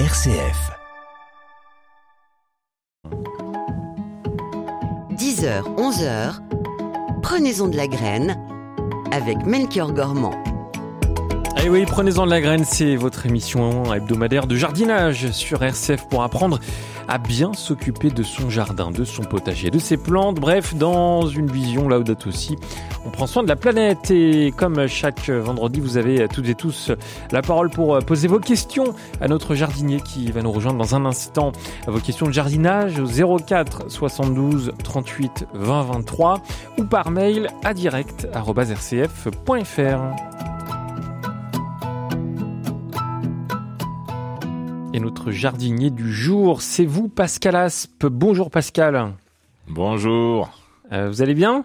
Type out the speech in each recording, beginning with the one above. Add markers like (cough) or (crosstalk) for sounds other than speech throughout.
RCF. 10h, 11h, prenez-en de la graine avec Melchior Gormand. Eh oui, prenez-en de la graine, c'est votre émission hebdomadaire de jardinage sur RCF pour apprendre à bien s'occuper de son jardin, de son potager, de ses plantes, bref, dans une vision là où aussi, on prend soin de la planète et comme chaque vendredi, vous avez toutes et tous la parole pour poser vos questions à notre jardinier qui va nous rejoindre dans un instant. Vos questions de jardinage au 04 72 38 20 23 ou par mail à direct@rcf.fr. Et notre jardinier du jour, c'est vous, Pascal Aspe. Bonjour Pascal. Bonjour. Euh, vous allez bien?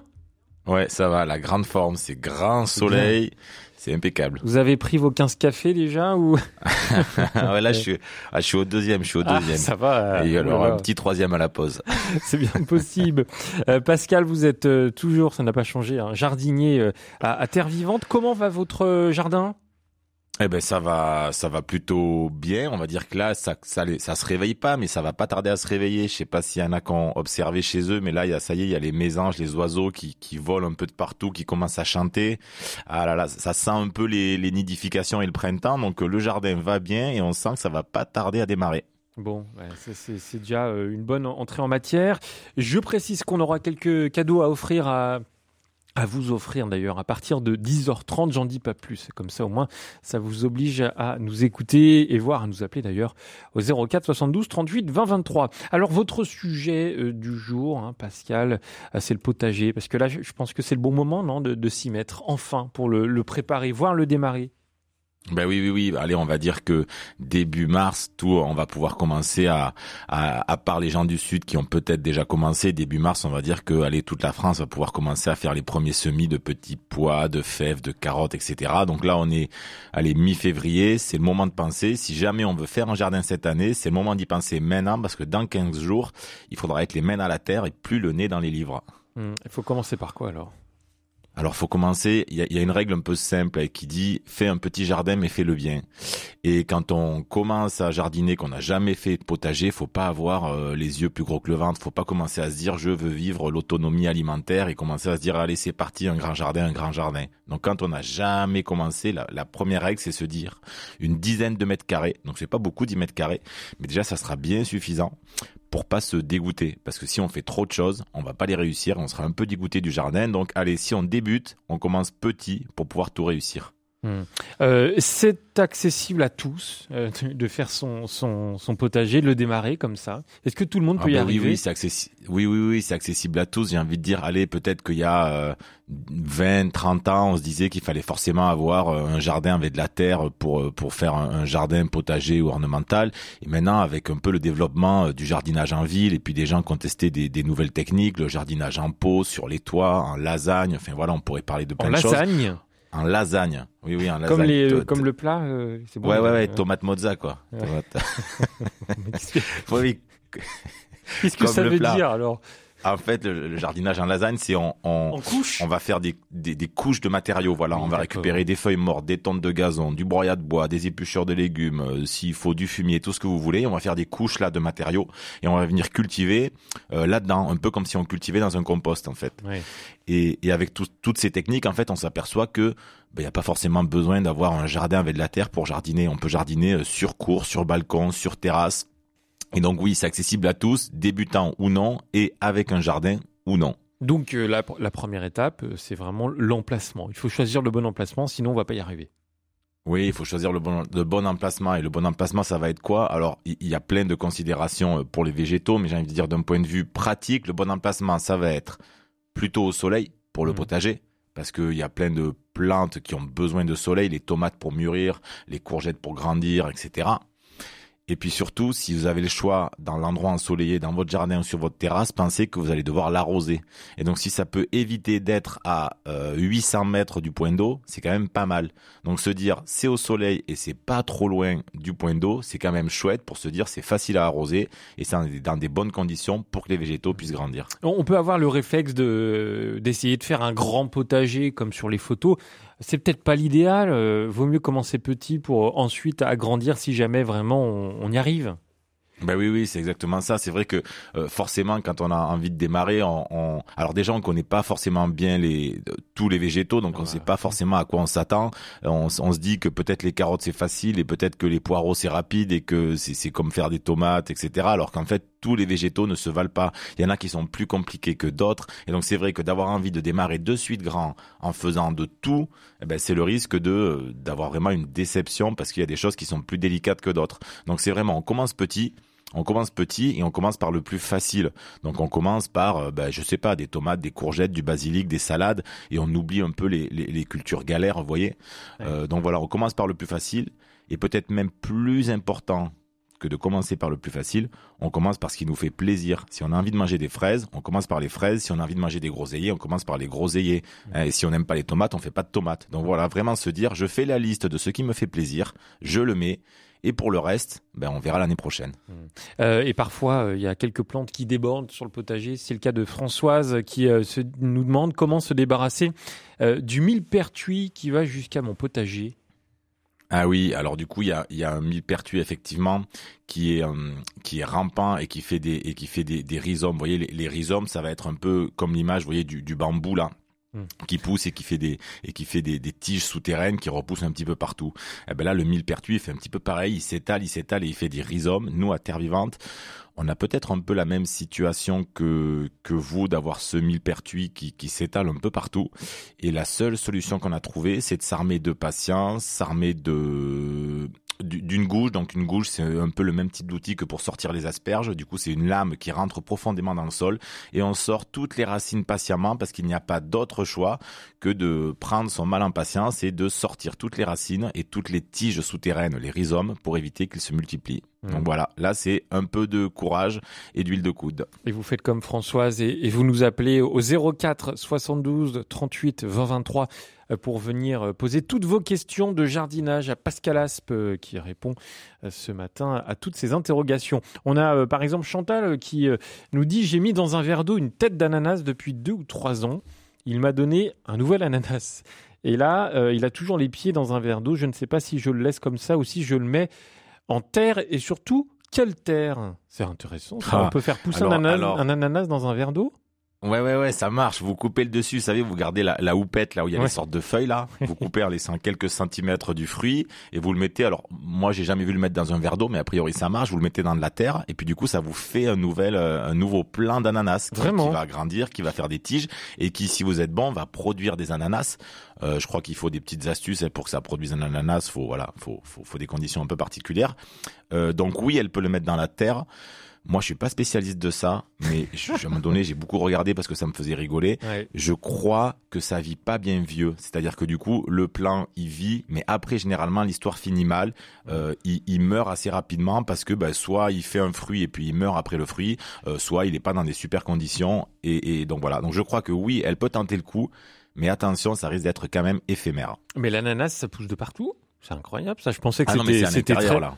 Ouais, ça va, la grande forme, c'est grand soleil, c'est impeccable. Vous avez pris vos 15 cafés déjà ou? (laughs) Ouais, Là, je suis, ah, je suis au deuxième, je suis au ah, deuxième. ça va. Et alors un petit troisième à la pause. (laughs) c'est bien possible. Euh, Pascal, vous êtes euh, toujours, ça n'a pas changé, un jardinier à, à Terre Vivante. Comment va votre jardin? Eh ben ça va, ça va plutôt bien. On va dire que là, ça, ça, ça se réveille pas, mais ça va pas tarder à se réveiller. Je sais pas s'il y en a qui ont observé chez eux, mais là, il y a, ça y est, il y a les mésanges, les oiseaux qui, qui volent un peu de partout, qui commencent à chanter. Ah là là, ça sent un peu les, les nidifications et le printemps. Donc le jardin va bien et on sent que ça va pas tarder à démarrer. Bon, c'est déjà euh, une bonne entrée en matière. Je précise qu'on aura quelques cadeaux à offrir à à vous offrir d'ailleurs à partir de 10h30, j'en dis pas plus. Comme ça au moins, ça vous oblige à nous écouter et voir, à nous appeler d'ailleurs au 04 72 38 20 23. Alors votre sujet euh, du jour, hein, Pascal, euh, c'est le potager, parce que là je pense que c'est le bon moment non, de, s'y mettre enfin pour le préparer, voire le démarrer. Ben oui, oui, oui. Allez, on va dire que début mars, tout, on va pouvoir commencer à, à, à part les gens du sud qui ont peut-être déjà commencé début mars, on va dire que, allez, toute la France va pouvoir commencer à faire les premiers semis de petits pois, de fèves, de carottes, etc. Donc là, on est, allez, mi-février, c'est le moment de penser. Si jamais on veut faire un jardin cette année, c'est le moment d'y penser maintenant parce que dans 15 jours, il faudra être les mains à la terre et plus le nez dans les livres. Hmm. Il faut commencer par quoi alors? Alors faut commencer, il y a, une règle un peu simple qui dit fais un petit jardin mais fais-le bien. Et quand on commence à jardiner, qu'on n'a jamais fait de potager, faut pas avoir euh, les yeux plus gros que le ventre, faut pas commencer à se dire je veux vivre l'autonomie alimentaire et commencer à se dire allez c'est parti un grand jardin, un grand jardin. Donc quand on n'a jamais commencé, la, la première règle c'est se dire une dizaine de mètres carrés, donc c'est pas beaucoup 10 mètres carrés, mais déjà ça sera bien suffisant pour pas se dégoûter. Parce que si on fait trop de choses, on va pas les réussir, on sera un peu dégoûté du jardin. Donc allez, si on débute, on commence petit pour pouvoir tout réussir. Hmm. Euh, c'est accessible à tous euh, de faire son, son, son, potager, de le démarrer comme ça. Est-ce que tout le monde ah peut y bah arriver Oui, oui, c'est accessible. Oui, oui, oui, c'est accessible à tous. J'ai envie de dire, allez, peut-être qu'il y a euh, 20, 30 ans, on se disait qu'il fallait forcément avoir euh, un jardin avec de la terre pour pour faire un, jardin potager ou ornemental. Et maintenant, avec un peu le développement du jardinage en ville et puis des gens qui ont testé des, des nouvelles techniques, le jardinage en pot, sur les toits, en lasagne. Enfin voilà, on pourrait parler de plein de choses. En lasagne un lasagne. Oui, oui, un lasagne. Comme, les, comme le plat, euh, c'est bon. Ouais, ouais, ouais, tomate mozza, quoi. (laughs) Qu'est-ce que (laughs) ça veut dire, alors? En fait, le, jardinage en lasagne, c'est on, on, on, va faire des, des, des, couches de matériaux. Voilà, on va récupérer des feuilles mortes, des tontes de gazon, du broyat de bois, des épluchures de légumes, euh, s'il faut du fumier, tout ce que vous voulez. On va faire des couches là de matériaux et on va venir cultiver euh, là-dedans, un peu comme si on cultivait dans un compost en fait. Et, et, avec toutes ces techniques, en fait, on s'aperçoit que il ben, n'y a pas forcément besoin d'avoir un jardin avec de la terre pour jardiner. On peut jardiner euh, sur cours, sur balcon, sur terrasse et donc oui, c'est accessible à tous, débutants ou non, et avec un jardin ou non. Donc euh, la, première étape, euh, c'est vraiment l'emplacement. Il faut choisir le bon emplacement, sinon on va pas y arriver. Oui, il faut choisir le bon, le bon emplacement. Et le bon emplacement, ça va être quoi? Alors, il y, a plein de considérations euh, pour les végétaux, mais j'ai envie de dire d'un point de vue pratique, le bon emplacement, ça va être plutôt au soleil pour le mmh. potager, parce qu'il y a plein de plantes qui ont besoin de soleil, les tomates pour mûrir, les courgettes pour grandir, etc. Et puis surtout, si vous avez le choix dans l'endroit ensoleillé, dans votre jardin ou sur votre terrasse, pensez que vous allez devoir l'arroser. Et donc si ça peut éviter d'être à 800 euh, mètres du point d'eau, c'est quand même pas mal. Donc se dire c'est au soleil et c'est pas trop loin du point d'eau, c'est quand même chouette pour se dire c'est facile à arroser et c'est dans des bonnes conditions pour que les végétaux puissent grandir. On peut avoir le réflexe de d'essayer de faire un grand potager comme sur les photos c'est peut-être pas l'idéal. vaut mieux commencer petit pour ensuite agrandir si jamais vraiment on y arrive. Ben oui, oui, c'est exactement ça. C'est vrai que euh, forcément, quand on a envie de démarrer, on, alors déjà on connaît pas forcément bien les tous les végétaux, donc on sait pas forcément à quoi on s'attend. On, on, se dit que peut-être les carottes c'est facile et peut-être que les poireaux c'est rapide et que c'est comme faire des tomates, etc. Alors qu'en fait tous les végétaux ne se valent pas. Il y en a qui sont plus compliqués que d'autres. Et donc c'est vrai que d'avoir envie de démarrer de suite grand en faisant de tout, eh ben, c'est le risque de d'avoir vraiment une déception parce qu'il y a des choses qui sont plus délicates que d'autres. Donc c'est vraiment on commence petit on commence petit et on commence par le plus facile. Donc on commence par, euh, ben, je sais pas, des tomates, des courgettes, du basilic, des salades, et on oublie un peu les, les, cultures galères, vous voyez. Euh, donc voilà, on commence par le plus facile, et peut-être même plus important que de commencer par le plus facile, on commence par ce qui nous fait plaisir. Si on a envie de manger des fraises, on commence par les fraises. Si on a envie de manger des groseilliers, on commence par les groseilliers. Et si on n'aime pas les tomates, on fait pas de tomates. Donc voilà, vraiment se dire, je fais la liste de ce qui me fait plaisir, je le mets, et pour le reste, ben, on verra l'année prochaine. Mmh. Euh, et parfois, euh, il y a quelques plantes qui débordent sur le potager. C'est le cas de Françoise qui euh, se, nous demande comment se débarrasser du millepertuis qui va jusqu'à mon potager. Ah oui, alors du coup, il y a, y a un millepertuis effectivement qui est qui est rampant et qui fait des et qui fait des, des rhizomes. Vous voyez, les, les, rhizomes, ça va être un peu comme l'image, vous voyez, du, du bambou là. Hmm. qui pousse et qui fait des et qui fait des, des, tiges souterraines qui repoussent un petit peu partout. Et eh ben là, le millepertuis il fait un petit peu pareil, il s'étale, il s'étale et il fait des rhizomes. Nous, à Terre Vivante, on a peut-être un peu la même situation que que vous d'avoir ce millepertuis qui qui s'étale un peu partout. Et la seule solution qu'on a trouvée, c'est de s'armer de patience, s'armer de d'une gouge. Donc une gouge, c'est un peu le même type d'outil que pour sortir les asperges. Du coup, c'est une lame qui rentre profondément dans le sol et on sort toutes les racines patiemment parce qu'il n'y a pas d'autre choix que de prendre son mal en patience et de sortir toutes les racines et toutes les tiges souterraines, les rhizomes, pour éviter qu'ils se multiplient. Mmh. Donc voilà, là c'est un peu de courage et d'huile de coude. Et vous faites comme Françoise et, et vous nous appelez au 04 72 38 20 23 euh, pour venir euh, poser toutes vos questions de jardinage à Pascal Aspe euh, qui répond ce matin à toutes ces interrogations. On a par exemple Chantal qui nous dit j'ai mis dans un verre d'eau une tête d'ananas depuis deux ou trois ans. Il m'a donné un nouvel ananas. Et là, il a toujours les pieds dans un verre d'eau. Je ne sais pas si je le laisse comme ça ou si je le mets en terre et surtout quelle terre? C'est intéressant. on ah. peut faire pousser un ananas dans un verre d'eau? Ouais, ouais, ouais, ça marche. Vous coupez le dessus, vous savez, vous gardez la, la houppette là où il y a les sortes de feuilles là. Vous coupez en laissant quelques centimètres du fruit et vous le mettez. Alors, moi, j'ai jamais vu le mettre dans un verre d'eau, mais a priori ça marche. Vous le mettez dans de la terre et puis du coup, ça vous fait un nouvel, euh, un nouveau plein d'ananas qui, qui, va grandir, qui va faire des tiges et qui, si vous êtes bon, va produire des ananas. Euh, je crois qu'il faut des petites astuces pour que ça produise un ananas. Faut voilà, faut, faut, faut des conditions un peu particulières. Euh, donc oui, elle peut le mettre dans la terre. Moi, je suis pas spécialiste de ça, mais je, à un moment donné, j'ai beaucoup regardé parce que ça me faisait rigoler. Je crois que ça vit pas bien vieux. C'est-à-dire que du coup, le plan, il vit, mais après, généralement, l'histoire finit mal. Euh, il, il, meurt assez rapidement parce que bah, soit il fait un fruit et puis il meurt après le fruit, euh, soit il est pas dans des super conditions. Et, et donc voilà. Donc je crois que oui, elle peut tenter le coup, mais attention, ça risque d'être quand même éphémère. Mais l'ananas, ça pousse de partout? C'est incroyable. Ça, je pensais que ah c'était très... là.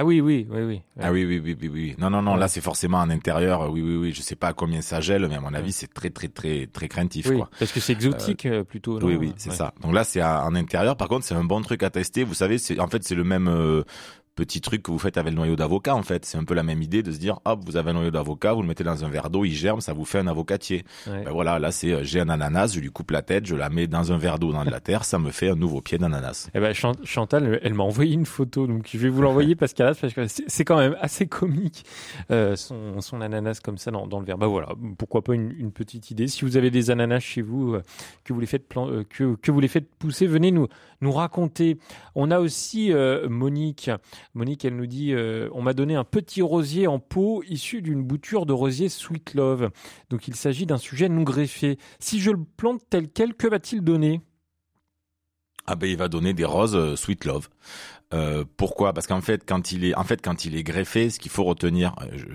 Ah oui, oui, oui, oui. Ah oui, oui, oui, oui, oui. Non, non, non. Là, c'est forcément en intérieur. Oui, oui, oui. Je sais pas à combien ça gèle, mais à mon avis, c'est très, très, très, très craintif, oui, quoi. Parce que c'est exotique euh, plutôt. oui, oui, c'est ça. Donc là, c'est en intérieur. Par contre, c'est un bon truc à tester. Vous savez, c'est en fait, c'est le même. Euh, petit truc que vous faites avec le noyau d'avocat en fait. C'est un peu la même idée de se dire hop, vous avez un noyau d'avocat, vous le mettez dans un verre d'eau, il germe, ça vous fait un avocatier. Ben voilà, là c'est euh, j'ai un ananas, je lui coupe la tête, je la mets dans un verre d'eau dans de la terre, ça me fait un nouveau pied d'ananas. Eh ben Chantal, elle m'a envoyé une photo, donc je vais vous l'envoyer (laughs) qu'elle parce que c'est quand même assez comique euh, son, son ananas comme ça dans, dans le verre. Bah voilà, pourquoi pas une, une, petite idée. Si vous avez des ananas chez vous euh, que vous les faites plan, euh, que que vous les faites pousser, venez nous nous raconter. On a aussi Monique. Monique, elle nous dit euh, On m'a donné un petit rosier en pot issu d'une bouture de rosier Sweet Love. Donc il s'agit d'un sujet non greffé. Si je le plante tel quel, que va-t-il donner? Ah ben il va donner des roses euh, Sweet Love. Euh, pourquoi? Parce qu'en fait, quand il est, en fait, quand il est greffé, ce qu'il faut retenir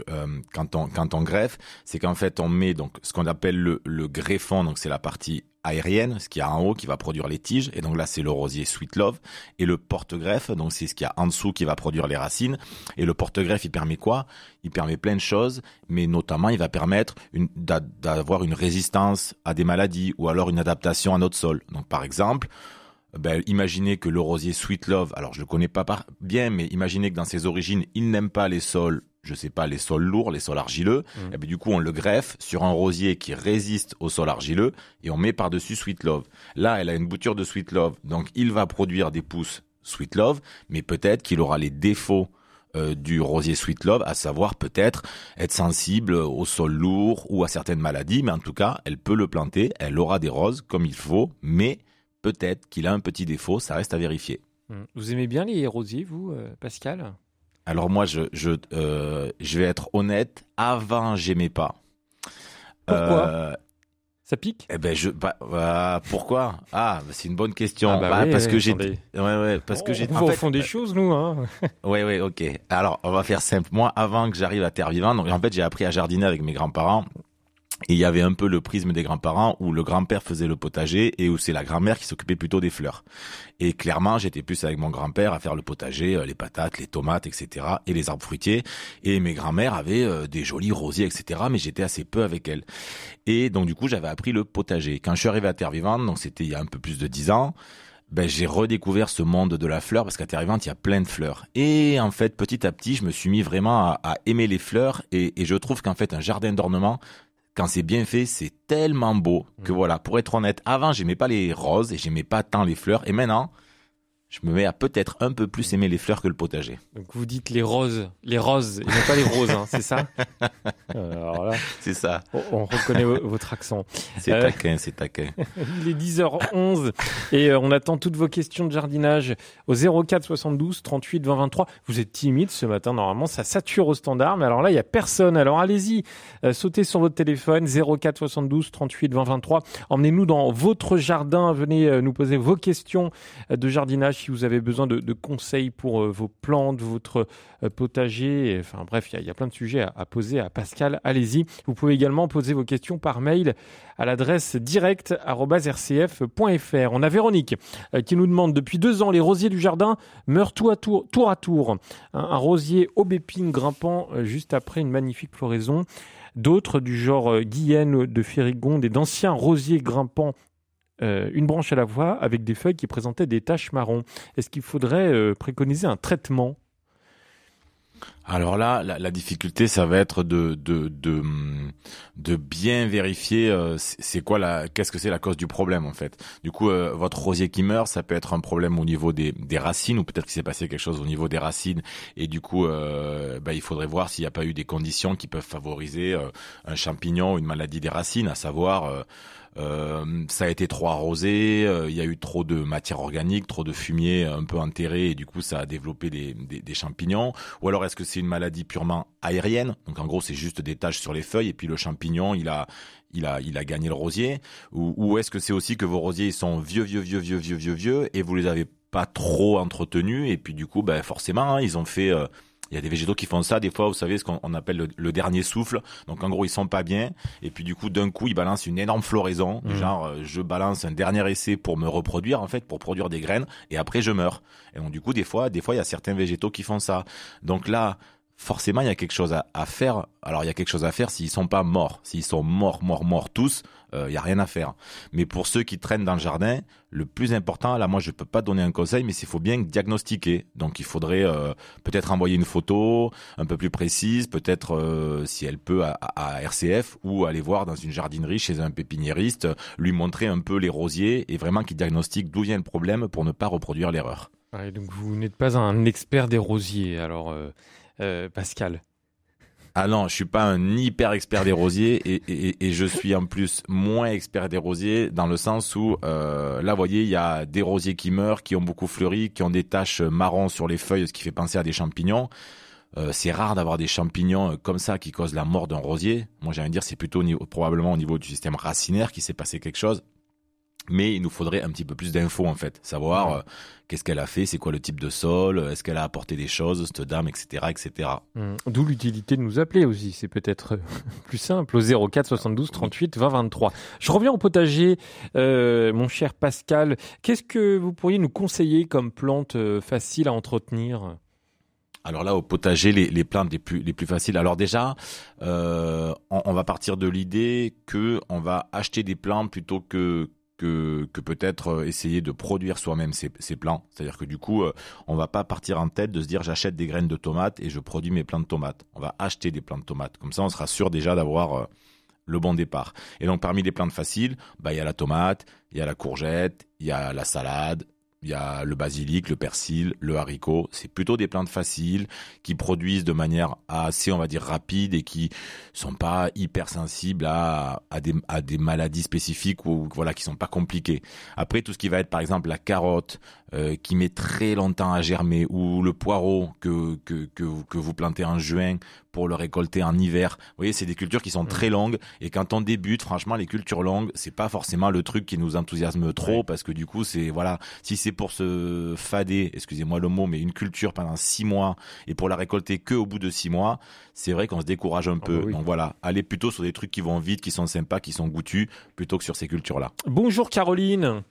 euh, quand on quand on greffe, c'est qu'en fait, on met donc ce qu'on appelle le, le greffon, donc c'est la partie aérienne, ce qu'il y a en haut qui va produire les tiges, et donc là c'est le rosier Sweet Love, et le porte-greffe, donc c'est ce qu'il y a en dessous qui va produire les racines, et le porte-greffe il permet quoi? Il permet plein de choses, mais notamment il va permettre d'avoir une résistance à des maladies, ou alors une adaptation à notre sol. Donc par exemple, ben, imaginez que le rosier Sweet Love, alors je le connais pas bien, mais imaginez que dans ses origines, il n'aime pas les sols, je sais pas, les sols lourds, les sols argileux. Mm. Et ben, du coup, on le greffe sur un rosier qui résiste au sol argileux et on met par-dessus Sweet Love. Là, elle a une bouture de Sweet Love, donc il va produire des pousses Sweet Love, mais peut-être qu'il aura les défauts euh, du rosier Sweet Love, à savoir peut-être être sensible au sol lourd ou à certaines maladies, mais en tout cas, elle peut le planter, elle aura des roses comme il faut, mais peut-être qu'il a un petit défaut, ça reste à vérifier. Mm. Vous aimez bien les rosiers, vous, euh, Pascal? Alors moi, je, je, euh, je vais être honnête, avant, j'aimais pas. Pourquoi? Euh, Ça pique? Eh ben je bah, bah, pourquoi? Ah bah, c'est une bonne question. Ah bah Bah, oui, parce oui, que j'ai ouais ouais parce que j'ai en au fait, fond des choses, nous. Hein. (laughs) Ouais, ouais, ok. Alors, on va faire simple. Moi, avant que j'arrive à Terre Vivante, donc en fait, j'ai appris à jardiner avec mes grands-parents. Il y avait un peu le prisme des grands-parents où le grand-père faisait le potager et où c'est la grand-mère qui s'occupait plutôt des fleurs. Et clairement, j'étais plus avec mon grand-père à faire le potager, euh, les patates, les tomates, etc. et les arbres fruitiers. Et mes grands-mères avaient euh, des jolis rosiers, etc. Mais j'étais assez peu avec elles. Et donc, du coup, j'avais appris le potager. Quand je suis arrivé à Terre Vivante, donc c'était il y a un peu plus de dix ans, ben, j'ai redécouvert ce monde de la fleur parce qu'à Terre Vivante, il y a plein de fleurs. Et en fait, petit à petit, je me suis mis vraiment à, aimer les fleurs et je trouve qu'en fait, un jardin d'ornement, quand c'est bien fait, c'est tellement beau que Mhm. voilà, pour être honnête, avant, j'aimais pas les roses et j'aimais pas tant les fleurs. Et maintenant, je me mets à peut-être un peu plus aimer les fleurs que le potager. Donc vous dites les roses, les roses, et non pas les roses, hein, c'est ça (laughs) Euh, C'est ça. on, on reconnaît vo- votre accent. C'est Euh. taquin, c'est taquin. (laughs) Il est 10h11 et euh, on attend toutes vos questions de jardinage au 04 72 38 20 23. Vous êtes timide ce matin, normalement ça sature au standard, mais alors là il y a personne. Alors allez-y, euh, sautez sur votre téléphone 04 72 38 20 23. Emmenez-nous dans votre jardin, venez nous poser vos questions de jardinage si vous avez besoin de, conseils pour euh, vos plantes, votre euh, potager. Enfin bref, il y, a- plein de sujets à, poser à Pascal. Allez-y. Vous pouvez également poser vos questions par mail à l'adresse direct@rcf.fr. On a Véronique euh, qui nous demande depuis deux ans les rosiers du jardin meurent tour, à tour. Un, un rosier aubépine grimpant juste après une magnifique floraison. D'autres du genre Guyenne de Férigonde et d'anciens rosiers grimpants euh, une branche à la fois avec des feuilles qui présentaient des taches marron. Est-ce qu'il faudrait euh, préconiser un traitement? Alors là, la, difficulté, ça va être de bien vérifier euh, c'est quoi qu'est-ce que c'est la cause du problème en fait. Du coup, votre rosier qui meurt, ça peut être un problème au niveau des, racines ou peut-être qu'il s'est passé quelque chose au niveau des racines et du coup, bah, il faudrait voir s'il n'y a pas eu des conditions qui peuvent favoriser un champignon ou une maladie des racines, à savoir ça a été trop arrosé, euh, il y a eu trop de matière organique, trop de fumier un peu enterré et du coup ça a développé des, des, des champignons. Ou alors est-ce que c'est une maladie purement aérienne? Donc en gros c'est juste des taches sur les feuilles et puis le champignon il a il a il a gagné le rosier. Ou, ou est-ce que c'est aussi que vos rosiers ils sont vieux vieux vieux vieux vieux vieux vieux et vous les avez pas trop entretenus et puis du coup ben forcément hein, ils ont fait euh, il y a des végétaux qui font ça, des fois, vous savez, ce qu'on on appelle le, le dernier souffle. Donc, en gros, ils sont pas bien. Et puis, du coup, d'un coup, ils balancent une énorme floraison. Mhm. genre, euh, je balance un dernier essai pour me reproduire, en fait, pour produire des graines. Et après, je meurs. Et donc, du coup, des fois, des fois, il y a certains végétaux qui font ça. Donc là, forcément, il y a quelque chose à, faire. Alors, il y a quelque chose à faire s'ils sont pas morts. S'ils sont morts, morts, morts tous, euh, il y a rien à faire. Mais pour ceux qui traînent dans le jardin, le plus important, là, moi, je peux pas donner un conseil, mais il faut bien diagnostiquer. Donc, il faudrait euh, peut-être envoyer une photo un peu plus précise, peut-être euh, si elle peut à, RCF ou aller voir dans une jardinerie chez un pépiniériste, lui montrer un peu les rosiers et vraiment qu'il diagnostique d'où vient le problème pour ne pas reproduire l'erreur. Donc vous n'êtes pas un expert des rosiers, alors euh, Pascal. Ah non, je suis pas un hyper expert des rosiers et, je suis en plus moins expert des rosiers dans le sens où euh, là, vous voyez, il y a des rosiers qui meurent, qui ont beaucoup fleuri, qui ont des taches marron sur les feuilles, ce qui fait penser à des champignons. Euh, c'est rare d'avoir des champignons comme ça qui causent la mort d'un rosier. Moi, j'ai envie de dire, c'est plutôt probablement au niveau du système racinaire qui s'est passé quelque chose. Mais il nous faudrait un petit peu plus d'infos en fait, savoir Ouais. euh, qu'est-ce qu'elle a fait, c'est quoi le type de sol, est-ce qu'elle a apporté des choses, cette dame, etc., etc. Hum, D'où l'utilité de nous appeler aussi, c'est peut-être euh, (laughs) plus simple au 04 72 38 20 23. Je reviens au potager, euh, mon cher Pascal. Qu'est-ce que vous pourriez nous conseiller comme plante euh, facile à entretenir? Alors là, au potager, les, les plantes les plus les plus faciles. Alors déjà, euh, on, on va partir de l'idée que on va acheter des plantes plutôt que que peut-être euh, essayer de produire soi-même ses, ses plants. C'est-à-dire que du coup, euh, on va pas partir en tête de se dire j'achète des graines de tomates et je produis mes plants de tomates. On va acheter des plants de tomates. Comme ça, on sera sûr déjà d'avoir euh, le bon départ. Et donc parmi les plantes faciles, bah il y a la tomate, il y a la courgette, il y a la salade, il y a le basilic, le persil, le haricot. C'est plutôt des plantes faciles qui produisent de manière assez, on va dire, rapide et qui sont pas hyper sensibles à, à, des, à des maladies spécifiques ou voilà qui sont pas compliquées. Après tout ce qui va être par exemple la carotte euh, qui met très longtemps à germer ou le poireau que que que, que vous plantez en juin pour le récolter en hiver. Vous voyez, c'est des cultures qui sont très longues et quand on débute, franchement, les cultures longues, c'est pas forcément le truc qui nous enthousiasme trop parce que du coup, c'est voilà, si c'est pour se fader, excusez-moi le mot, mais une culture pendant six mois et pour la récolter que au bout de six mois, c'est vrai qu'on se décourage un peu. bah oui. Donc voilà, allez plutôt sur des trucs qui vont vite, qui sont sympas, qui sont goûtus, plutôt que sur ces cultures-là. Bonjour Caroline.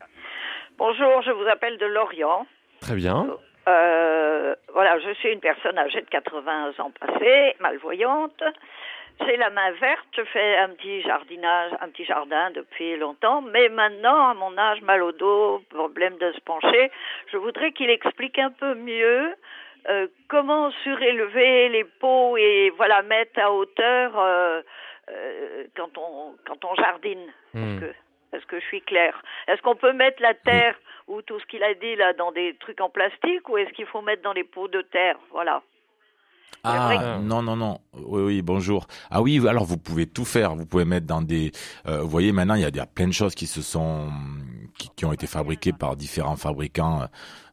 Bonjour, je vous appelle de Lorient. Très bien. Euh, voilà, je suis une personne âgée de 80 ans passés, malvoyante. J'ai la main verte, je fais un petit jardinage, un petit jardin depuis longtemps, mais maintenant, à mon âge, mal au dos, problème de se pencher, je voudrais qu'il explique un peu mieux euh, comment surélever les pots et voilà mettre à hauteur euh, euh, quand on quand on jardine. Hmm. que est-ce que je suis claire Est-ce qu'on peut mettre la terre ou tout ce qu'il a dit là dans des trucs en plastique ou est-ce qu'il faut mettre dans les pots de terre? Voilà. Ah vrai. non non non. Oui oui bonjour. Ah oui alors vous pouvez tout faire. Vous pouvez mettre dans des euh, vous voyez maintenant il y a, il y a plein de choses qui se sont qui, qui ont été fabriquées par différents fabricants euh,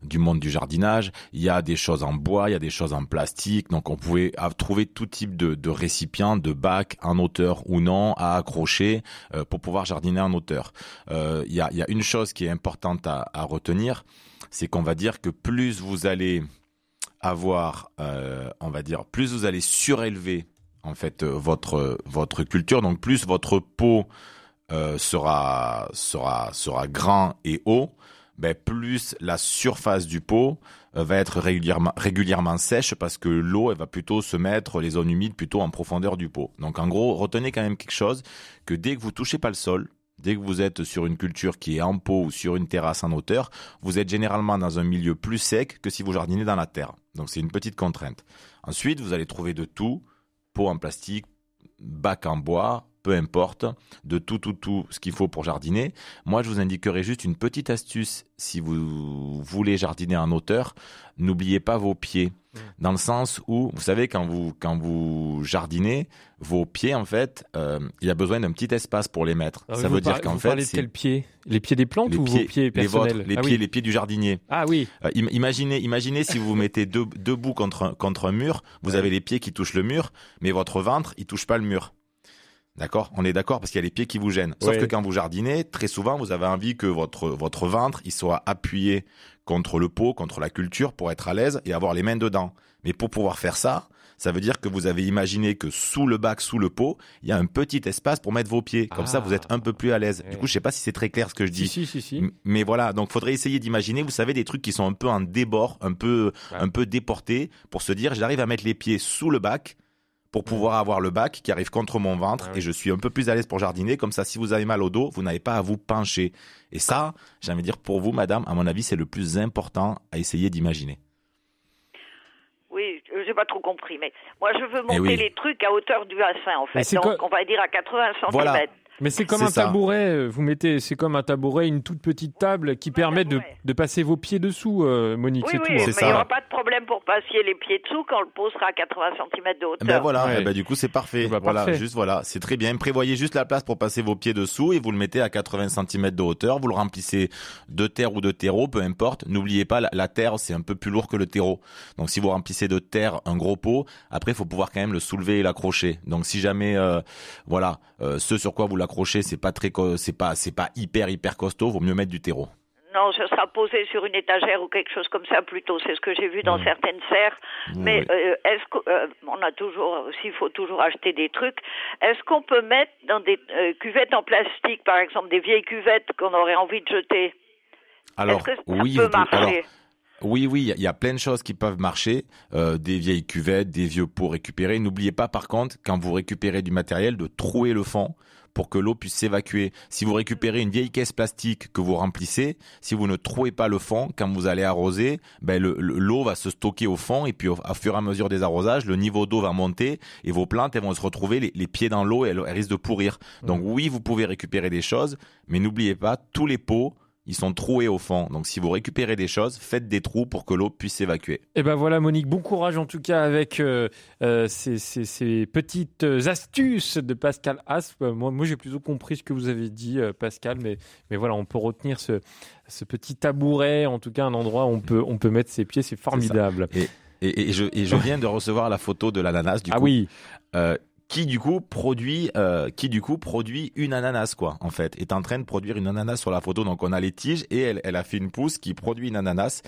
du monde du jardinage. Il y a des choses en bois il y a des choses en plastique. Donc on pouvait trouver tout type de, de récipients de bacs en hauteur ou non à accrocher euh, pour pouvoir jardiner en hauteur. Euh, il y a il y a une chose qui est importante à, à retenir c'est qu'on va dire que plus vous allez avoir, euh, on va dire, plus vous allez surélever en fait euh, votre votre culture, donc plus votre pot euh, sera sera sera grand et haut, ben plus la surface du pot va être régulièrement régulièrement sèche parce que l'eau elle va plutôt se mettre les zones humides plutôt en profondeur du pot. Donc en gros, retenez quand même quelque chose que dès que vous touchez pas le sol, dès que vous êtes sur une culture qui est en pot ou sur une terrasse en hauteur, vous êtes généralement dans un milieu plus sec que si vous jardinez dans la terre. Donc c'est une petite contrainte. Ensuite, vous allez trouver de tout, pot en plastique, bac en bois, peu importe, de tout, tout, tout ce qu'il faut pour jardiner. Moi, je vous indiquerai juste une petite astuce si vous voulez jardiner en hauteur. N'oubliez pas vos pieds. Dans le sens où, vous savez, quand vous, quand vous jardinez, vos pieds, en fait, euh, il y a besoin d'un petit espace pour les mettre. Alors, Ça vous veut dire qu'en vous fait, parlez de c'est quels pieds Les pieds des plantes les ou pieds, vos pieds les vôtres, personnels? les ah, pieds, oui. les pieds du jardinier. ah oui. Euh, im- imaginez, imaginez si vous vous mettez deux- debout contre un, contre un mur, vous avez les pieds qui touchent le mur, mais votre ventre, il touche pas le mur. D'accord? On est d'accord parce qu'il y a les pieds qui vous gênent. Sauf que quand vous jardinez, très souvent, vous avez envie que votre, votre ventre, il soit appuyé contre le pot, contre la culture pour être à l'aise et avoir les mains dedans. Mais pour pouvoir faire ça, ça veut dire que vous avez imaginé que sous le bac, sous le pot, il y a un petit espace pour mettre vos pieds. Comme ça, Ah. vous êtes un peu plus à l'aise. Ouais. Du coup, je sais pas si c'est très clair ce que je dis. Si, si, si, Mais voilà, donc faudrait essayer d'imaginer, vous savez, des trucs qui sont un peu en débord, un peu, Ouais. un peu déportés, pour se dire, j'arrive à mettre les pieds sous le bac, pour pouvoir avoir le bac qui arrive contre mon ventre, Ah et je suis un peu plus à l'aise pour jardiner. Comme ça, si vous avez mal au dos, vous n'avez pas à vous pencher. Et ça, j'ai envie de dire pour vous, madame, à mon avis, c'est le plus important à essayer d'imaginer. Oui, j'ai pas trop compris, mais moi je veux monter Eh oui. les trucs à hauteur du bassin en fait. Donc quoi- on va dire à 80 cm. Voilà. Mais c'est comme un ça. tabouret. euh, Vous mettez, c'est comme un tabouret, une toute petite table qui permet de, de passer vos pieds dessous, euh, Monique. Oui, c'est oui, tout. mais il n'y aura pas de problème pour passer les pieds dessous quand le pot sera à 80 cm de hauteur. Ben voilà, Ouais. eh ben du coup c'est parfait. Eh ben, voilà, parfait. juste voilà, c'est très bien. Prévoyez juste la place pour passer vos pieds dessous et vous le mettez à 80 cm de hauteur. Vous le remplissez de terre ou de terreau, peu importe. N'oubliez pas, la, la terre c'est un peu plus lourd que le terreau. Donc si vous remplissez de terre un gros pot, après il faut pouvoir quand même le soulever et l'accrocher. Donc si jamais, euh, voilà, euh, ce sur quoi vous l'accrochez c'est pas très, c'est pas, c'est pas hyper hyper costaud, vaut mieux mettre du terreau. Non, ce sera posé sur une étagère ou quelque chose comme ça plutôt. C'est ce que j'ai vu dans Mm. certaines serres. Mais Oui. euh, est-ce qu'on a toujours, s'il faut toujours acheter des trucs, est-ce qu'on peut mettre dans des euh, cuvettes en plastique, par exemple, des vieilles cuvettes qu'on aurait envie de jeter? Alors que ça oui, peut pouvez- alors, marcher Oui, oui, il y a- il y, a plein de choses qui peuvent marcher, euh, des vieilles cuvettes, des vieux pots récupérés. N'oubliez pas, par contre, quand vous récupérez du matériel, de trouer le fond pour que l'eau puisse s'évacuer. Si vous récupérez une vieille caisse plastique que vous remplissez, si vous ne trouez pas le fond, quand vous allez arroser, ben l'eau va se stocker au fond et puis au, fur et à mesure des arrosages, le niveau d'eau va monter et vos plantes elles vont se retrouver les, pieds dans l'eau et elles, risquent de pourrir. Donc oui, vous pouvez récupérer des choses, mais n'oubliez pas, tous les pots ils sont troués au fond. Donc si vous récupérez des choses, faites des trous pour que l'eau puisse s'évacuer. Et eh ben voilà Monique, bon courage en tout cas avec euh, euh, ces, petites astuces de Pascal Asp. Moi, moi j'ai plutôt compris ce que vous avez dit euh, Pascal, mais, mais voilà, on peut retenir ce, ce petit tabouret, en tout cas un endroit où on peut, on peut mettre ses pieds, c'est formidable. Et, je, et je viens de recevoir la photo de l'ananas du ah oui qui du coup produit euh, qui du coup produit une ananas quoi en fait est en train de produire une ananas sur la photo. Donc on a les tiges et elle, elle a fait une pousse qui produit une ananas.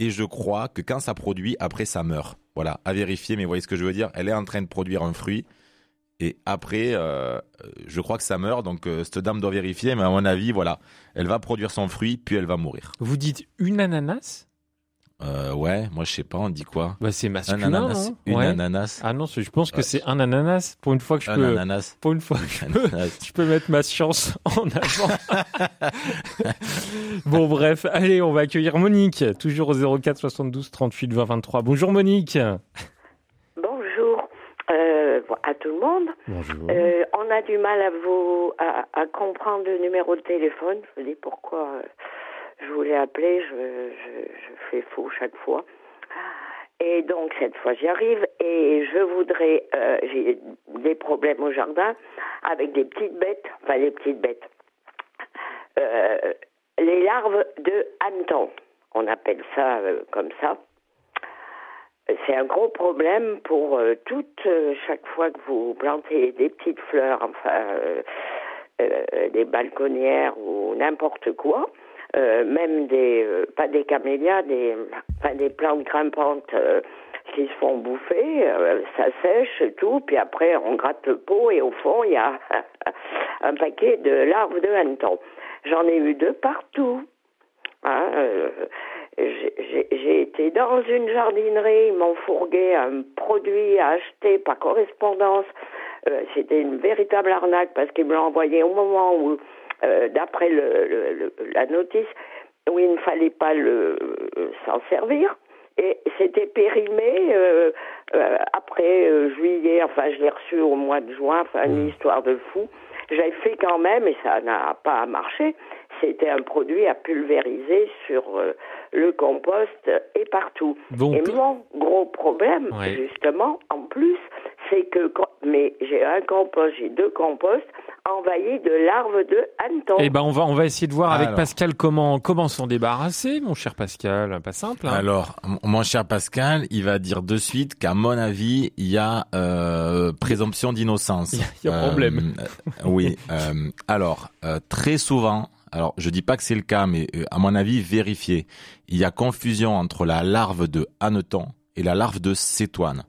Et je crois que quand ça produit après ça meurt. Voilà à vérifier mais vous voyez ce que je veux dire? Elle est en train de produire un fruit et après euh, je crois que ça meurt. Donc euh, cette dame doit vérifier mais à mon avis voilà elle va produire son fruit puis elle va mourir. Vous dites une ananas? Euh, ouais, moi je sais pas, on dit quoi? Bah c'est masculin, un ananas, Une ananas. Ah non, je pense que c'est un ananas. Pour une fois que je un peux, ananas. pour une fois que je peux, (laughs) je peux mettre ma chance en avant. (laughs) bon bref, allez, on va accueillir Monique, toujours au 04 72 38 20 23. Bonjour Monique. Bonjour euh, à tout le monde. Bonjour. Euh, on a du mal à vous à, à, comprendre le numéro de téléphone. Je dis pourquoi. Euh, je voulais appeler, je, je, je fais faux chaque fois. Et donc cette fois j'y arrive et je voudrais, euh, j'ai des problèmes au jardin avec des petites bêtes, enfin des petites bêtes, euh, les larves de hanneton, on appelle ça euh, comme ça. C'est un gros problème pour euh, toutes, euh, chaque fois que vous plantez des petites fleurs, enfin des balconnières ou n'importe quoi. Euh, même des, euh, pas des camélias, des, enfin, des plantes grimpantes euh, qui se font bouffer, ça sèche et tout, puis après on gratte le pot et au fond il y a (laughs) un paquet de larves de hanneton. J'en ai eu deux partout. Hein, j'ai été dans une jardinerie, ils m'ont fourgué un produit à acheter par correspondance. C'était une véritable arnaque parce qu'ils me l'ont envoyé au moment où euh, d'après le, la notice, où il ne fallait pas le s'en servir. Et c'était périmé euh, euh, après juillet, enfin je l'ai reçu au mois de juin, enfin une mmh. histoire de fou. J'ai fait quand même, et ça n'a pas marché, c'était un produit à pulvériser sur le compost et partout. et mon gros problème, justement, en plus, c'est que, mais j'ai un compost, j'ai deux composts envahis de larves de hanneton. Eh ben, on va, on va essayer de voir avec Pascal comment, comment s'en débarrasser, mon cher Pascal. Pas simple. Hein. Alors, mon cher Pascal, il va dire de suite qu'à mon avis, il y a euh, présomption d'innocence. (laughs) Il y a, problème. Euh, oui. Euh, alors, très souvent, alors je dis pas que c'est le cas, mais à mon avis, vérifiez. Il y a confusion entre la larve de hanneton et la larve de cétoine.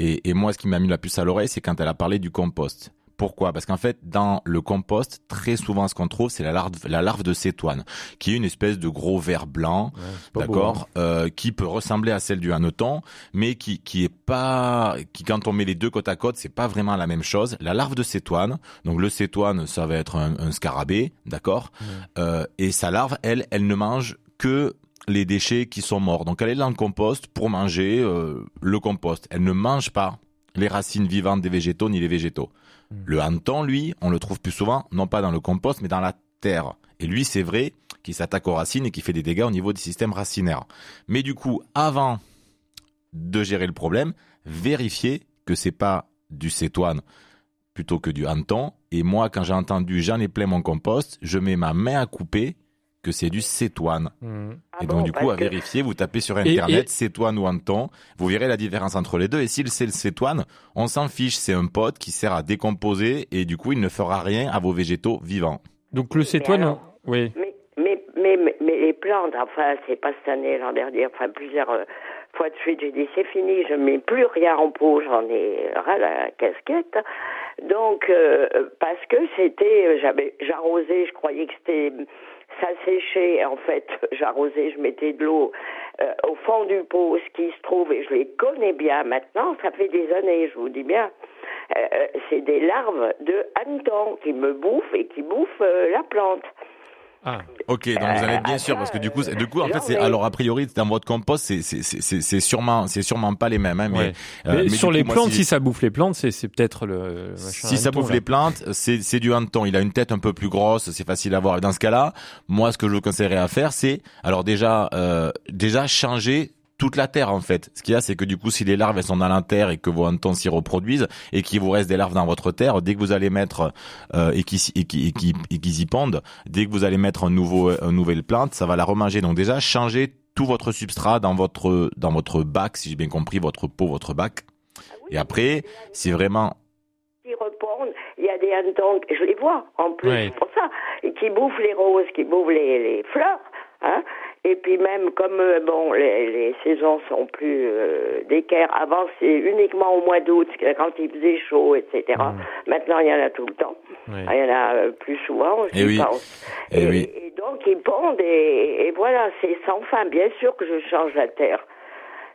Et, et moi, ce qui m'a mis la puce à l'oreille, c'est quand elle a parlé du compost. Pourquoi? Parce qu'en fait, dans le compost, très souvent, ce qu'on trouve, c'est la larve, la larve de cétoine, qui est une espèce de gros ver blanc, d'accord, hein. euh, qui peut ressembler à celle du hanneton, mais qui qui est pas, qui quand on met les deux côte à côte, c'est pas vraiment la même chose. La larve de cétoine, donc le cétoine, ça va être un, scarabée, d'accord, euh, et sa larve, elle, elle ne mange que les déchets qui sont morts. Donc elle est dans le compost pour manger euh, le compost. Elle ne mange pas les racines vivantes des végétaux ni les végétaux. Hmm. Le hanneton, lui, on le trouve plus souvent, non pas dans le compost, mais dans la terre. Et lui, c'est vrai qu'il s'attaque aux racines et qu'il fait des dégâts au niveau des systèmes racinaires. Mais du coup, avant de gérer le problème, vérifiez que c'est pas du cétoine plutôt que du hanneton. Et moi, quand j'ai entendu j'en ai plein mon compost, je mets ma main à couper que c'est du cétoine. Mmh. et ah donc, du coup, à vérifier, vous tapez sur Internet cétoine ou hanneton, vous verrez la différence entre les deux. Et s'il c'est le cétoine, on s'en fiche, c'est un pote qui sert à décomposer et du coup, il ne fera rien à vos végétaux vivants. Donc le cétoine, oui. Mais, mais, mais, mais, les plantes, enfin, c'est pas cette année, l'an dernier, enfin, plusieurs euh, fois de suite, j'ai dit c'est fini, je mets plus rien en pot, j'en ai ras la casquette. Donc, euh, parce que c'était, euh, j'avais, j'arrosais, je croyais que c'était ça séchait, en fait, (laughs) j'arrosais, je mettais de l'eau euh, au fond du pot, ce qui se trouve, et je les connais bien maintenant, ça fait des années, je vous dis bien, euh, c'est des larves de hanneton qui me bouffent et qui bouffent euh, la plante. Ah, Ok, donc vous en êtes bien sûr parce que du coup, c'est- du coup, en fait, c'est alors a priori dans votre compost, c'est c'est c'est c'est- c'est sûrement c'est sûrement pas les mêmes, hein, mais, ouais. euh, Mais mais sur les coup, moi, plantes, si- si ça bouffe les plantes, c'est c'est peut-être le. Si ça bouffe là. les plantes, c'est c'est du hanneton. Il a une tête un peu plus grosse, c'est facile à voir. Et dans ce cas-là, moi, ce que je vous conseillerais à faire, c'est alors déjà euh, déjà changer toute la terre en fait. Ce qu'il y a, c'est que du coup, si les larves elles sont dans la terre et que vos hannetons s'y reproduisent et qu'il vous reste des larves dans votre terre, dès que vous allez mettre euh, et qu'ils et qui, et qui, et qu'ils y pondent, dès que vous allez mettre un nouveau un nouvelle plante, ça va la remanger. Donc déjà, changer tout votre substrat dans votre dans votre bac, si j'ai bien compris, votre pot, votre bac. Et après, si vraiment Qui il y a des hannetons, je les vois en plus, c'est pour ça, et qui bouffent les roses, qui bouffent les, les fleurs. Hein et puis même comme euh, bon les, les saisons sont plus euh, d'équerre, avant c'est uniquement au mois d'août quand il faisait chaud, etc. Maintenant il y en a tout le temps. Ouais. Il y en a euh, plus souvent, Eh je oui. pense. Eh et, oui. et donc ils pondent et, et voilà, c'est sans fin. Bien sûr que je change la terre.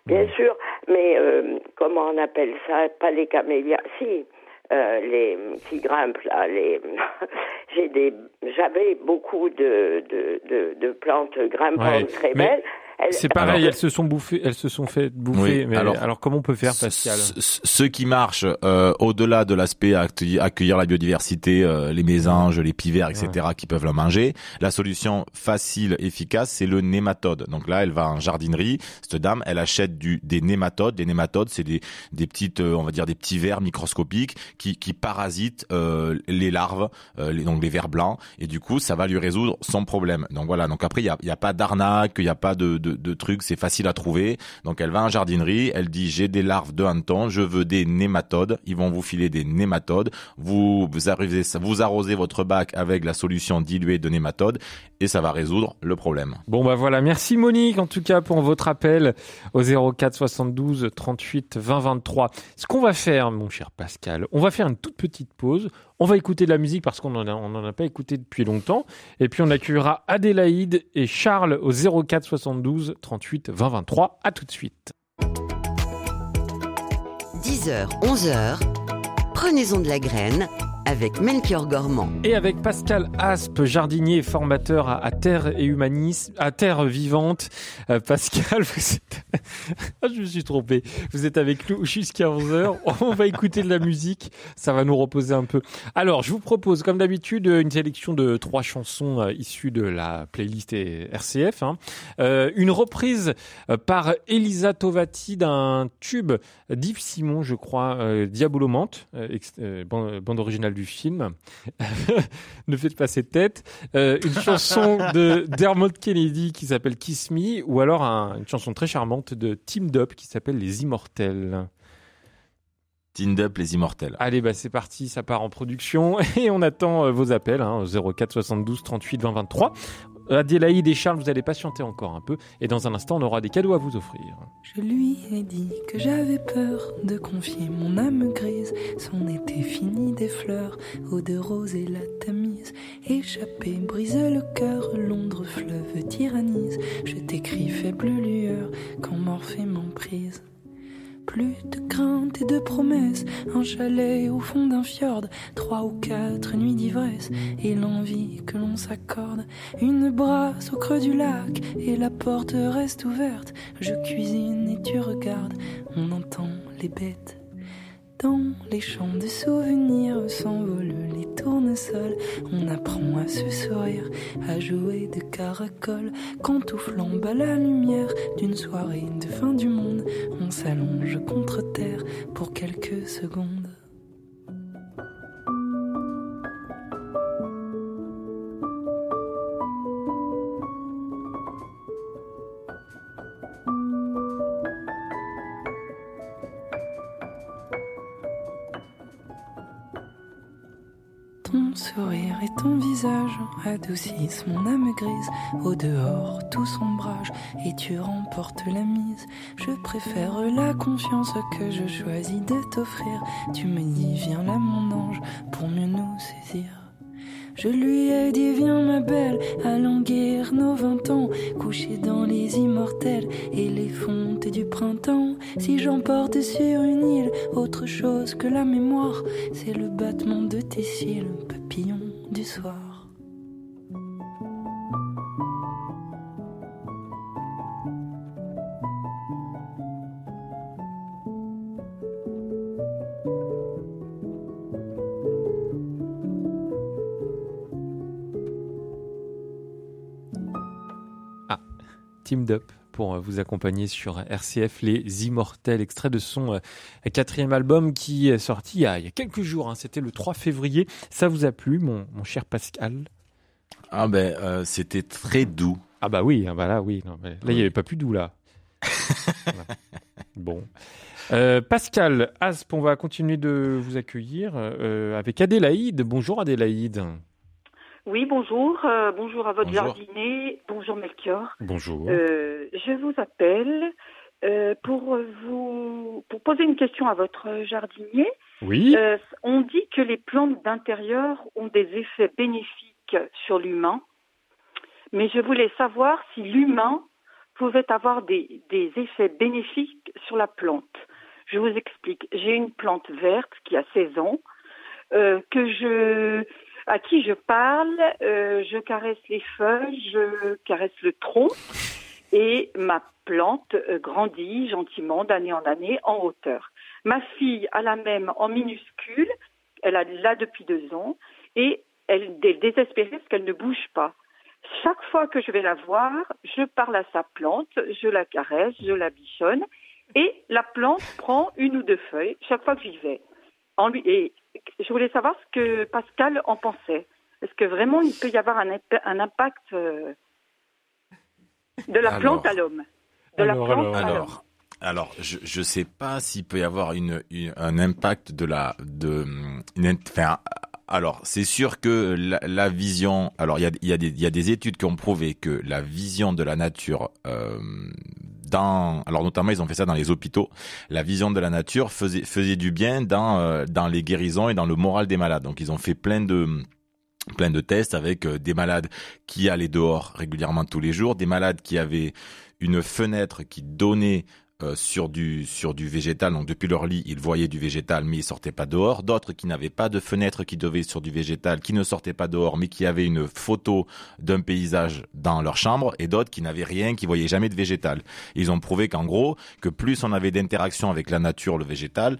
Bien sûr, mais euh, comment on appelle ça? Pas les camélias, si, euh, les qui grimpent là. Les, (laughs) j'ai des, j'avais beaucoup de de, de, de plantes grimpantes Ouais, très mais belles. C'est pareil, Alors- elles se sont bouffées, elles se sont fait bouffer. Oui, mais alors, alors- comment on peut faire, Pascal Ce- qui marchent euh, au-delà de l'aspect accueillir, accueillir la biodiversité, euh, les mésanges, les pivers, etc., qui peuvent la manger, la solution facile, efficace, c'est le nématode. Donc là, elle va en jardinerie. Cette dame, elle achète du, des nématodes. Les nématodes, c'est des, des petites, euh, on va dire des petits vers microscopiques qui, qui parasitent euh, les larves, euh, les, donc les vers blancs. Et du coup, ça va lui résoudre son problème. Donc voilà. Donc après, il y a, il y a pas d'arnaque, il y a pas de, de, de trucs. C'est facile à trouver. Donc elle va en jardinerie, elle dit j'ai des larves de hanneton, je veux des nématodes. Ils vont vous filer des nématodes. Vous vous arrivez, vous arrosez votre bac avec la solution diluée de nématodes et ça va résoudre le problème. Bon bah voilà, merci Monique en tout cas pour votre appel au 04 72 38 20 23. Ce qu'on va faire, mon cher Pascal, on va faire une toute petite pause. On va écouter de la musique parce qu'on en a, on en a pas écouté depuis longtemps. Et puis on accueillera Adélaïde et Charles au 04 72 38 20 23. À tout de suite. 10h, 11h, prenez-en de la graine avec Melchior Gormand. Et avec Pascal Aspe, jardinier et formateur à, Terre et Humanisme, à Terre Vivante. Euh, Pascal. (laughs) Ah, je me suis trompé. Vous êtes avec nous jusqu'à 11h. On va écouter de la musique. Ça va nous reposer un peu. Alors, je vous propose, comme d'habitude, une sélection de trois chansons euh, issues de la playlist RCF. hein. Euh, une reprise par Elisa Tovati d'un tube d'Yves Simon, je crois, Diabolomante, bande originale du film. (laughs) ne faites pas cette tête. Euh, une chanson de Dermot Kennedy qui s'appelle Kiss Me, ou alors un- une chanson très charmante de Team Up qui s'appelle Les Immortels. Tind up les immortels. Allez, bah c'est parti, ça part en production (laughs) et on attend euh, vos appels hein, au 04 72 38 20 23. Adélaïde et Charles, vous allez patienter encore un peu et dans un instant, on aura des cadeaux à vous offrir. Je lui ai dit que j'avais peur de confier mon âme grise. Son été fini des fleurs, eau de rose et la tamise. Échappé, brise le cœur, Londres fleuve tyrannise. Je t'écris faible lueur quand Morphée m'emprise. Plus de crainte et de promesses, un chalet au fond d'un fjord, trois ou quatre nuits d'ivresse, et l'envie que l'on s'accorde. Une brasse au creux du lac, et la porte reste ouverte. Je cuisine et tu regardes, on entend les bêtes. Dans les champs de souvenirs s'envolent les tournesols. On apprend à se sourire, à jouer de caracol. Quand tout flambe à la lumière d'une soirée de fin du monde, on s'allonge contre terre pour quelques secondes. Mon âme grise. Au dehors, tout sombrage et tu remportes la mise. Je préfère la confiance que je choisis de t'offrir. Tu me dis, viens là, mon ange, pour mieux nous saisir. Je lui ai dit viens ma belle, allons guérir nos vingt ans, couchés dans les immortels et les fontes du printemps. Si j'emporte sur une île autre chose que la mémoire, c'est le battement de tes cils, papillon du soir. Team Up pour euh, vous accompagner sur RCF Les Immortels, extrait de son euh, quatrième album qui est sorti il y a, quelques jours, hein. c'était le 3 février. Ça vous a plu, mon, cher Pascal? Ah ben, euh, c'était très doux. Ah bah oui, ah bah là oui, là il n'y avait pas plus doux là. (laughs) Bon. Pascal Asp, on va continuer de vous accueillir avec Adélaïde. Bonjour Adélaïde. Oui, bonjour. Euh, bonjour à votre jardinier. Bonjour Melchior. Bonjour. Euh, je vous appelle euh, pour vous pour poser une question à votre jardinier. Oui. on dit que les plantes d'intérieur ont des effets bénéfiques sur l'humain, mais je voulais savoir si l'humain pouvait avoir des, des effets bénéfiques sur la plante. Je vous explique. J'ai une plante verte qui a 16 ans que je à qui je parle, euh, je caresse les feuilles, je caresse le tronc et ma plante euh, grandit gentiment d'année en année en hauteur. Ma fille a la même en minuscule, elle a là depuis deux ans et elle est désespérée parce qu'elle ne bouge pas. Chaque fois que je vais la voir, je parle à sa plante, je la caresse, je la bichonne et la plante prend une ou deux feuilles chaque fois que j'y vais. En lui, et je voulais savoir ce que Pascal en pensait. Est-ce que vraiment il peut y avoir un, un impact euh, de la plante à l'homme? De la plante à l'homme. alors, je ne sais pas s'il peut y avoir une, un impact de la de une, enfin, alors c'est sûr que la, vision, alors il y a, y, a des, y a des études qui ont prouvé que la vision de la nature euh, alors notamment ils ont fait ça dans les hôpitaux, la vision de la nature faisait, faisait du bien dans, euh, dans les guérisons et dans le moral des malades. Donc ils ont fait plein de plein de tests avec euh, des malades qui allaient dehors régulièrement tous les jours, des malades qui avaient une fenêtre qui donnait euh, sur du sur du végétal. Donc depuis leur lit, ils voyaient du végétal, mais ils sortaient pas dehors. D'autres qui n'avaient pas de fenêtre qui devaient sur du végétal, qui ne sortaient pas dehors, mais qui avaient une photo d'un paysage dans leur chambre, et d'autres qui n'avaient rien, qui voyaient jamais de végétal. Ils ont prouvé qu'en gros, que plus on avait d'interaction avec la nature, le végétal,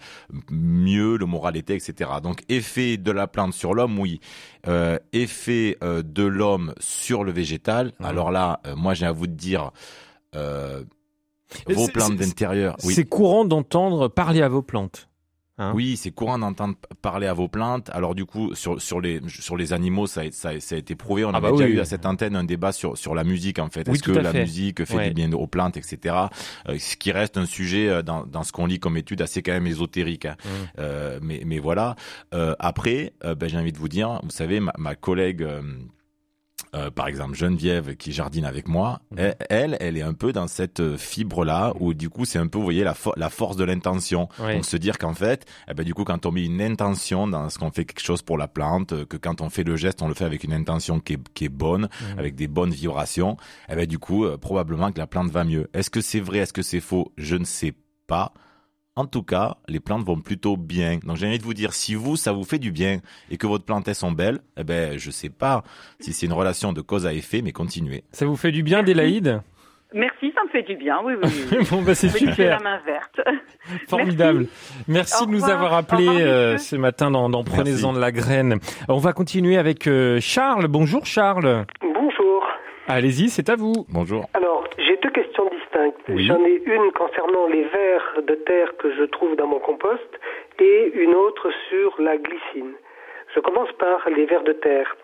mieux le moral était, etc. Donc effet de la plante sur l'homme, oui. Euh, effet euh, de l'homme sur le végétal. Alors là, moi j'ai à vous dire. Vos plantes d'intérieur. Oui. C'est courant d'entendre parler à vos plantes. Hein oui, c'est courant d'entendre parler à vos plantes. Alors du coup, sur, sur les sur les animaux, ça, ça, ça a été prouvé. On ah avait bah déjà eu à cette antenne un débat sur sur la musique en fait. Est-ce que la musique fait du bien aux plantes, etc. Euh, ce qui reste un sujet euh, dans, dans ce qu'on lit comme étude assez quand même ésotérique. Hein. Mmh. Euh, mais mais voilà. Euh, après, euh, ben, j'ai envie de vous dire, vous savez, ma, ma collègue euh, par exemple Geneviève qui jardine avec moi, mhm. elle, elle est un peu dans cette euh, fibre-là où du coup c'est un peu, vous voyez, la, la force de l'intention. Donc se dire qu'en fait, eh ben, du coup quand on met une intention dans ce qu'on fait quelque chose pour la plante, euh, que quand on fait le geste, on le fait avec une intention qui est, qui est bonne, mhm. avec des bonnes vibrations, eh ben, du coup probablement que la plante va mieux. Est-ce que c'est vrai, est-ce que c'est faux? Je ne sais pas. En tout cas, les plantes vont plutôt bien. Donc j'ai envie de vous dire, si vous, ça vous fait du bien et que votre plante, elles sont belles, eh ben, je sais pas si c'est une relation de cause à effet, mais continuez. Ça vous fait du bien, Délaïde Merci, ça me fait du bien, oui, oui. (laughs) bon, bah, c'est super. la main verte. (laughs) Formidable. Merci, de nous avoir appelés euh, ce matin dans, dans Prenez-en de la graine. On va continuer avec euh, Charles. Bonjour, Charles. Bonjour. Allez-y, c'est à vous. Bonjour. Alors, j'ai deux questions J'en ai une concernant les vers de terre que je trouve dans mon compost et une autre sur la glycine. Je commence par les vers de terre.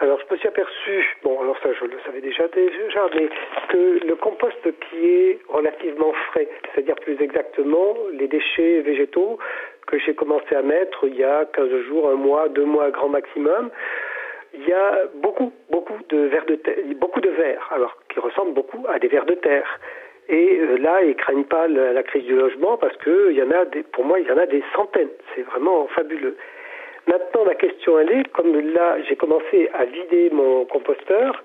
Alors, je me suis aperçu, bon, alors ça, je le savais déjà, déjà, mais que le compost qui est relativement frais, c'est-à-dire plus exactement les déchets végétaux que j'ai commencé à mettre il y a 15 jours, un mois, deux mois grand maximum, il y a beaucoup, beaucoup de vers de terre, beaucoup de vers, alors qui ressemblent beaucoup à des vers de terre. Et euh, là, ils craignent pas la, crise du logement parce que il y en a des, pour moi, il y en a des centaines. C'est vraiment fabuleux. Maintenant, ma question, elle est, comme là, j'ai commencé à vider mon composteur,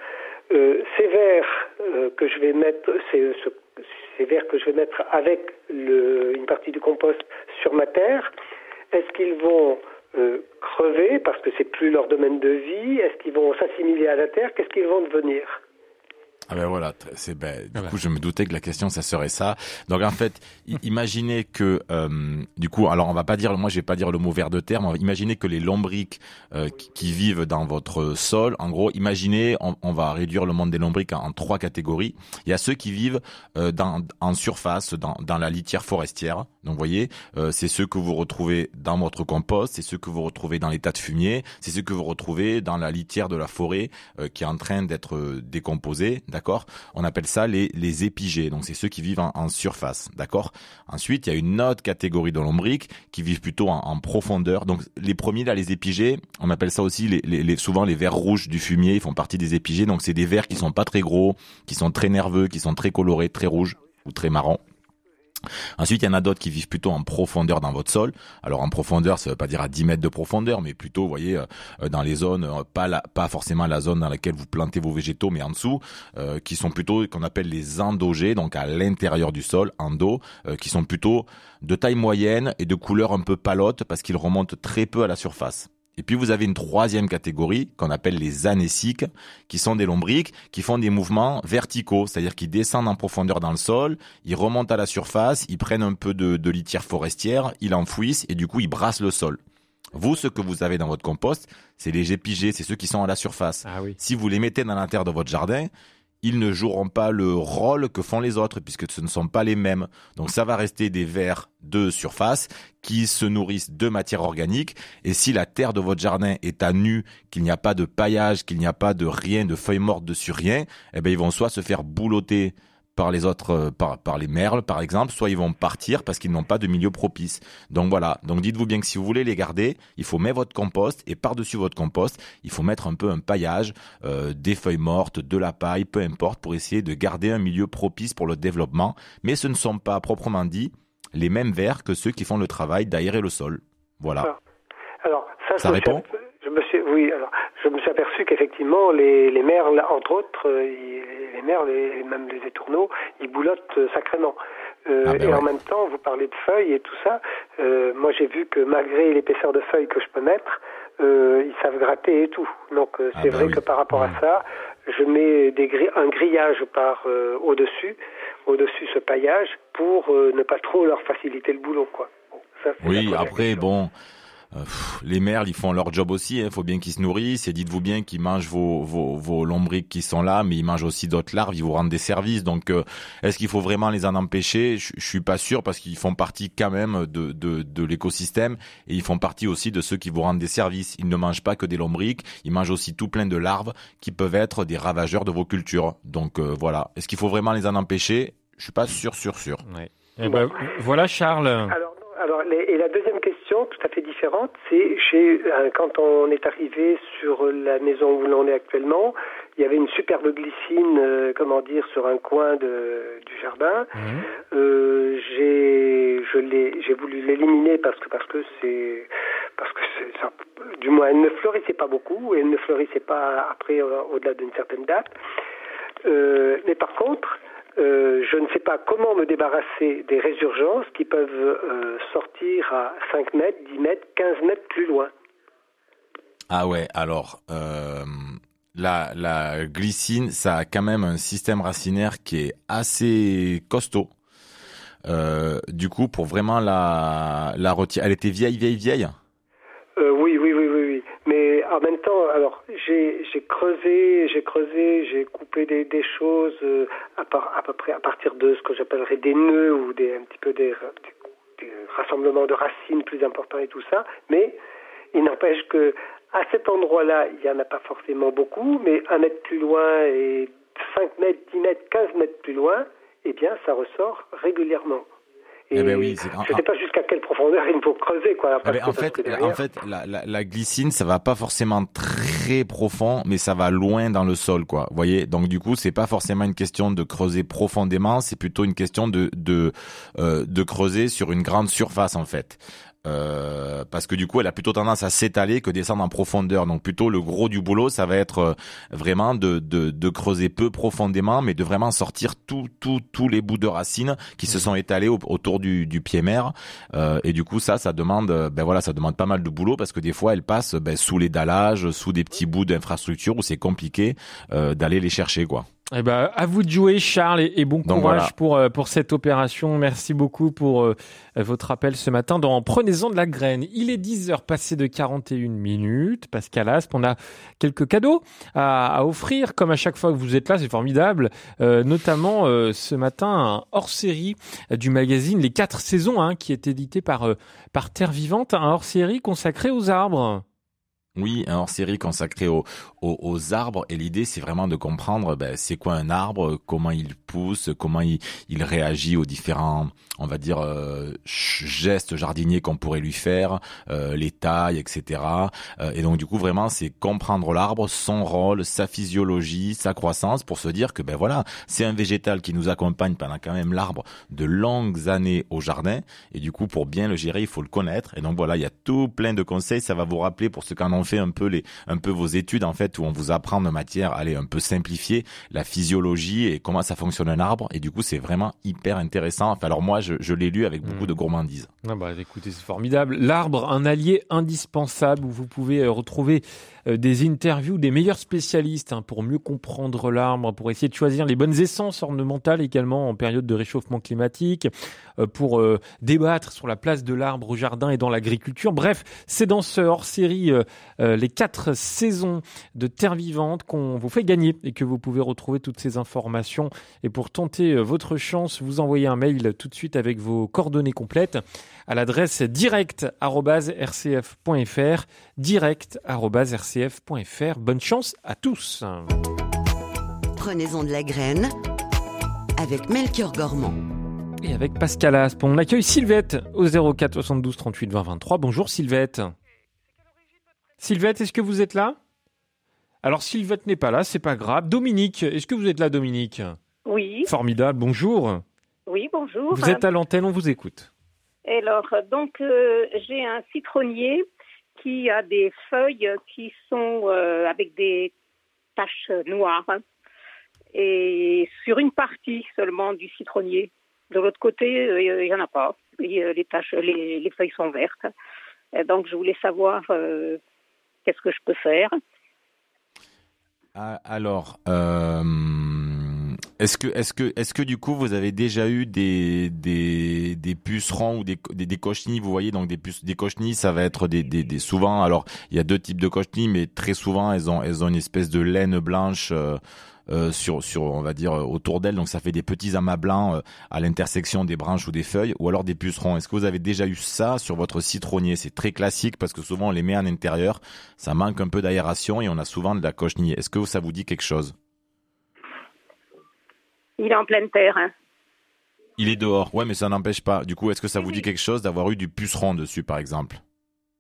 euh, ces verres euh, que je vais mettre, ces, verres que je vais mettre avec une partie du compost sur ma terre, est-ce qu'ils vont crever parce que c'est plus leur domaine de vie? Est-ce qu'ils vont s'assimiler à la terre? Qu'est-ce qu'ils vont devenir? Ah ben voilà, c'est ben, du coup je me doutais que la question ça serait ça. Donc en fait, (laughs) imaginez que euh, du coup, alors on va pas dire, moi je vais pas dire le mot ver de terre, mais imaginez que les lombriques euh, qui, vivent dans votre sol, en gros, imaginez, on, va réduire le monde des lombriques en, trois catégories. Il y a ceux qui vivent euh, dans, en surface, dans, dans la litière forestière. Donc vous voyez, c'est ceux que vous retrouvez dans votre compost, c'est ceux que vous retrouvez dans les tas de fumier, c'est ceux que vous retrouvez dans la litière de la forêt qui est en train d'être décomposée d'accord? On appelle ça les, les épigés, donc c'est ceux qui vivent en, surface, d'accord? Ensuite, il y a une autre catégorie de lombriques qui vivent plutôt en, profondeur. Donc les premiers, là, les épigés, on appelle ça aussi les, les, souvent les vers rouges du fumier, ils font partie des épigés, donc c'est des vers qui sont pas très gros, qui sont très nerveux, qui sont très colorés, très rouges ou très marrons. Ensuite, il y en a d'autres qui vivent plutôt en profondeur dans votre sol. Alors en profondeur, ça veut pas dire à 10 mètres de profondeur, mais plutôt, vous voyez, euh, dans les zones, euh, pas, la, pas forcément la zone dans laquelle vous plantez vos végétaux, mais en dessous, euh, qui sont plutôt qu'on appelle les endogés, donc à l'intérieur du sol, endo, qui sont plutôt de taille moyenne et de couleur un peu palote parce qu'ils remontent très peu à la surface. Et puis vous avez une troisième catégorie qu'on appelle les anéciques, qui sont des lombriques qui font des mouvements verticaux, c'est-à-dire qu'ils descendent en profondeur dans le sol, ils remontent à la surface, ils prennent un peu de, litière forestière, ils enfouissent et du coup ils brassent le sol. Vous, ce que vous avez dans votre compost, c'est les épigés, c'est ceux qui sont à la surface. Ah oui. Si vous les mettez dans la terre de votre jardin, ils ne joueront pas le rôle que font les autres puisque ce ne sont pas les mêmes. Donc ça va rester des vers de surface qui se nourrissent de matière organique et si la terre de votre jardin est à nu, qu'il n'y a pas de paillage, qu'il n'y a pas de rien, de feuilles mortes dessus rien, eh ben ils vont soit se faire boulotter par les autres, euh, par, par les merles par exemple, soit ils vont partir parce qu'ils n'ont pas de milieu propice. Donc voilà, donc dites-vous bien que si vous voulez les garder, il faut mettre votre compost et par-dessus votre compost, il faut mettre un peu un paillage, euh, des feuilles mortes, de la paille, peu importe, pour essayer de garder un milieu propice pour le développement. Mais ce ne sont pas proprement dit les mêmes vers que ceux qui font le travail d'aérer le sol. Voilà. Alors, ça, ça répond? Je me suis, oui, alors, je me suis aperçu qu'effectivement, les, les merles, entre autres, euh, les merles et même les étourneaux, ils boulottent euh, sacrément. Euh, ah, ben et en même temps, vous parlez de feuilles et tout ça. Euh, moi, j'ai vu que malgré l'épaisseur de feuilles que je peux mettre, euh, ils savent gratter et tout. Donc, euh, ah, c'est ben vrai que par rapport à ça, je mets des un grillage par au-dessus, au-dessus ce paillage, pour ne pas trop leur faciliter le boulot, quoi. ça, oui, après, bon. Euh, les merles, ils font leur job aussi. Il hein. faut bien qu'ils se nourrissent. Et dites-vous bien qu'ils mangent vos, vos, vos, lombriques qui sont là, mais ils mangent aussi d'autres larves. Ils vous rendent des services. Donc, euh, est-ce qu'il faut vraiment les en empêcher? Je, je suis pas sûr parce qu'ils font partie quand même de, de, de l'écosystème et ils font partie aussi de ceux qui vous rendent des services. Ils ne mangent pas que des lombriques. Ils mangent aussi tout plein de larves qui peuvent être des ravageurs de vos cultures. Donc euh, voilà. Est-ce qu'il faut vraiment les en empêcher? Je suis pas sûr, sûr, sûr. Eh ben, voilà, Charles. Alors, alors, et la deuxième question, tout à fait différente, c'est chez euh, quand on est arrivé sur la maison où l'on est actuellement, il y avait une superbe glycine, euh, comment dire, sur un coin de, du jardin. Mhm. Euh, j'ai, je l'ai, j'ai voulu l'éliminer parce que parce que c'est parce que c'est, du moins elle ne fleurissait pas beaucoup, et elle ne fleurissait pas après au-delà d'une certaine date. mais par contre, euh, je ne sais pas comment me débarrasser des résurgences qui peuvent euh, sortir à 5 mètres, 10 mètres, 15 mètres plus loin. Ah ouais, alors euh, la, glycine, ça a quand même un système racinaire qui est assez costaud. du coup, pour vraiment la, la retirer, elle était vieille, vieille, vieille Oui, oui, oui, oui, oui. Mais en même temps, alors j'ai creusé, j'ai creusé, j'ai coupé des, choses euh, à, par, partir de ce que j'appellerais des nœuds ou des un petit peu des, des, rassemblements de racines plus importants et tout ça. Mais il n'empêche que à cet endroit-là, il n'y en a pas forcément beaucoup, mais un mètre plus loin et 5 mètres, 10 mètres, 15 mètres plus loin, eh bien, ça ressort régulièrement. Eh ben oui, je ne sais pas jusqu'à quelle profondeur il faut creuser. Quoi, eh ben, en fait, en fait la, la, la, glycine, ça va pas forcément très profond, mais ça va loin dans le sol. quoi. Vous voyez? Donc du coup, c'est pas forcément une question de creuser profondément, c'est plutôt une question de, de, euh, de creuser sur une grande surface en fait. Euh, parce que du coup, elle a plutôt tendance à s'étaler que descendre en profondeur. Donc plutôt le gros du boulot, ça va être euh, vraiment de, de, de creuser peu profondément, mais de vraiment sortir tous tout, tous les bouts de racines qui se sont étalés autour du, du pied mère. Euh, et du coup, ça, ça demande, ben voilà, ça demande pas mal de boulot parce que des fois, elle passe ben, sous les dallages, sous des petits bouts d'infrastructure où c'est compliqué euh, d'aller les chercher, quoi. Eh ben, à vous de jouer, Charles, et, bon courage pour euh, pour cette opération. Merci beaucoup pour euh, votre appel ce matin dans Prenez-en de la graine. Il est 10 heures passées de 41 minutes. Pascal Asp, on a quelques cadeaux à, à, offrir, comme à chaque fois que vous êtes là, c'est formidable. Euh, notamment ce matin, un hors-série du magazine Les Quatre Saisons, hein, qui est édité par par Terre Vivante, un hors-série consacré aux arbres. Oui, un hors-série consacré aux, aux, arbres. Et l'idée, c'est vraiment de comprendre ben, c'est quoi un arbre, comment il pousse, comment il, il réagit aux différents, on va dire, euh, gestes jardiniers qu'on pourrait lui faire, euh, les tailles, etc. Euh, et donc, du coup, vraiment, c'est comprendre l'arbre, son rôle, sa physiologie, sa croissance, pour se dire que, ben voilà, c'est un végétal qui nous accompagne pendant quand même l'arbre de longues années au jardin. Et du coup, pour bien le gérer, il faut le connaître. Et donc, voilà, il y a tout plein de conseils. Ça va vous rappeler pour ceux qui en ont fait un peu les, un peu vos études en fait où on vous apprend de matière, allez un peu simplifier la physiologie et comment ça fonctionne un arbre et du coup c'est vraiment hyper intéressant. Enfin alors moi je, je l'ai lu avec beaucoup hmm. de gourmandise. Ah bah écoutez c'est formidable. L'arbre un allié indispensable où vous pouvez euh, retrouver des interviews des meilleurs spécialistes hein, pour mieux comprendre l'arbre, pour essayer de choisir les bonnes essences ornementales également en période de réchauffement climatique, euh, pour euh, débattre sur la place de l'arbre au jardin et dans l'agriculture. Bref, c'est dans ce hors-série les quatre saisons de Terre Vivante qu'on vous fait gagner et que vous pouvez retrouver toutes ces informations. Et pour tenter votre chance, vous envoyez un mail tout de suite avec vos coordonnées complètes à l'adresse direct@rcf.fr Bonne chance à tous. Prenez-en de la graine avec Melchior Gormand. Et avec Pascal Asp, on accueille Sylvette au 04 72 38 20 23. Bonjour Sylvette. Sylvette, est-ce que vous êtes là? Alors Sylvette n'est pas là, c'est pas grave. Dominique, est-ce que vous êtes là Dominique? Oui. Formidable, bonjour. Oui, bonjour. Vous êtes à l'antenne, on vous écoute. Alors, donc, euh, j'ai un citronnier qui a des feuilles qui sont euh, avec des taches noires et sur une partie seulement du citronnier. De l'autre côté, euh, il n'y en a pas. les taches, les, feuilles sont vertes. donc, je voulais savoir qu'est-ce que je peux faire. Ah, alors, est-ce que, est-ce que, est-ce que du coup vous avez déjà eu des des, des pucerons ou des, des, des cochenilles Vous voyez donc des puces, des cochenilles, ça va être des, des, des souvent. Alors il y a deux types de cochenilles, mais très souvent elles ont elles ont une espèce de laine blanche. Euh, euh, sur, sur, on va dire, autour d'elles. Donc ça fait des petits amas blancs euh, à l'intersection des branches ou des feuilles, ou alors des pucerons. Est-ce que vous avez déjà eu ça sur votre citronnier? C'est très classique parce que souvent on les met en intérieur, ça manque un peu d'aération et on a souvent de la cochenille. Est-ce que ça vous dit quelque chose? Il est en pleine terre. Hein. Il est dehors. Ouais, mais ça n'empêche pas. Du coup, est-ce que ça vous dit quelque chose d'avoir eu du puceron dessus, par exemple?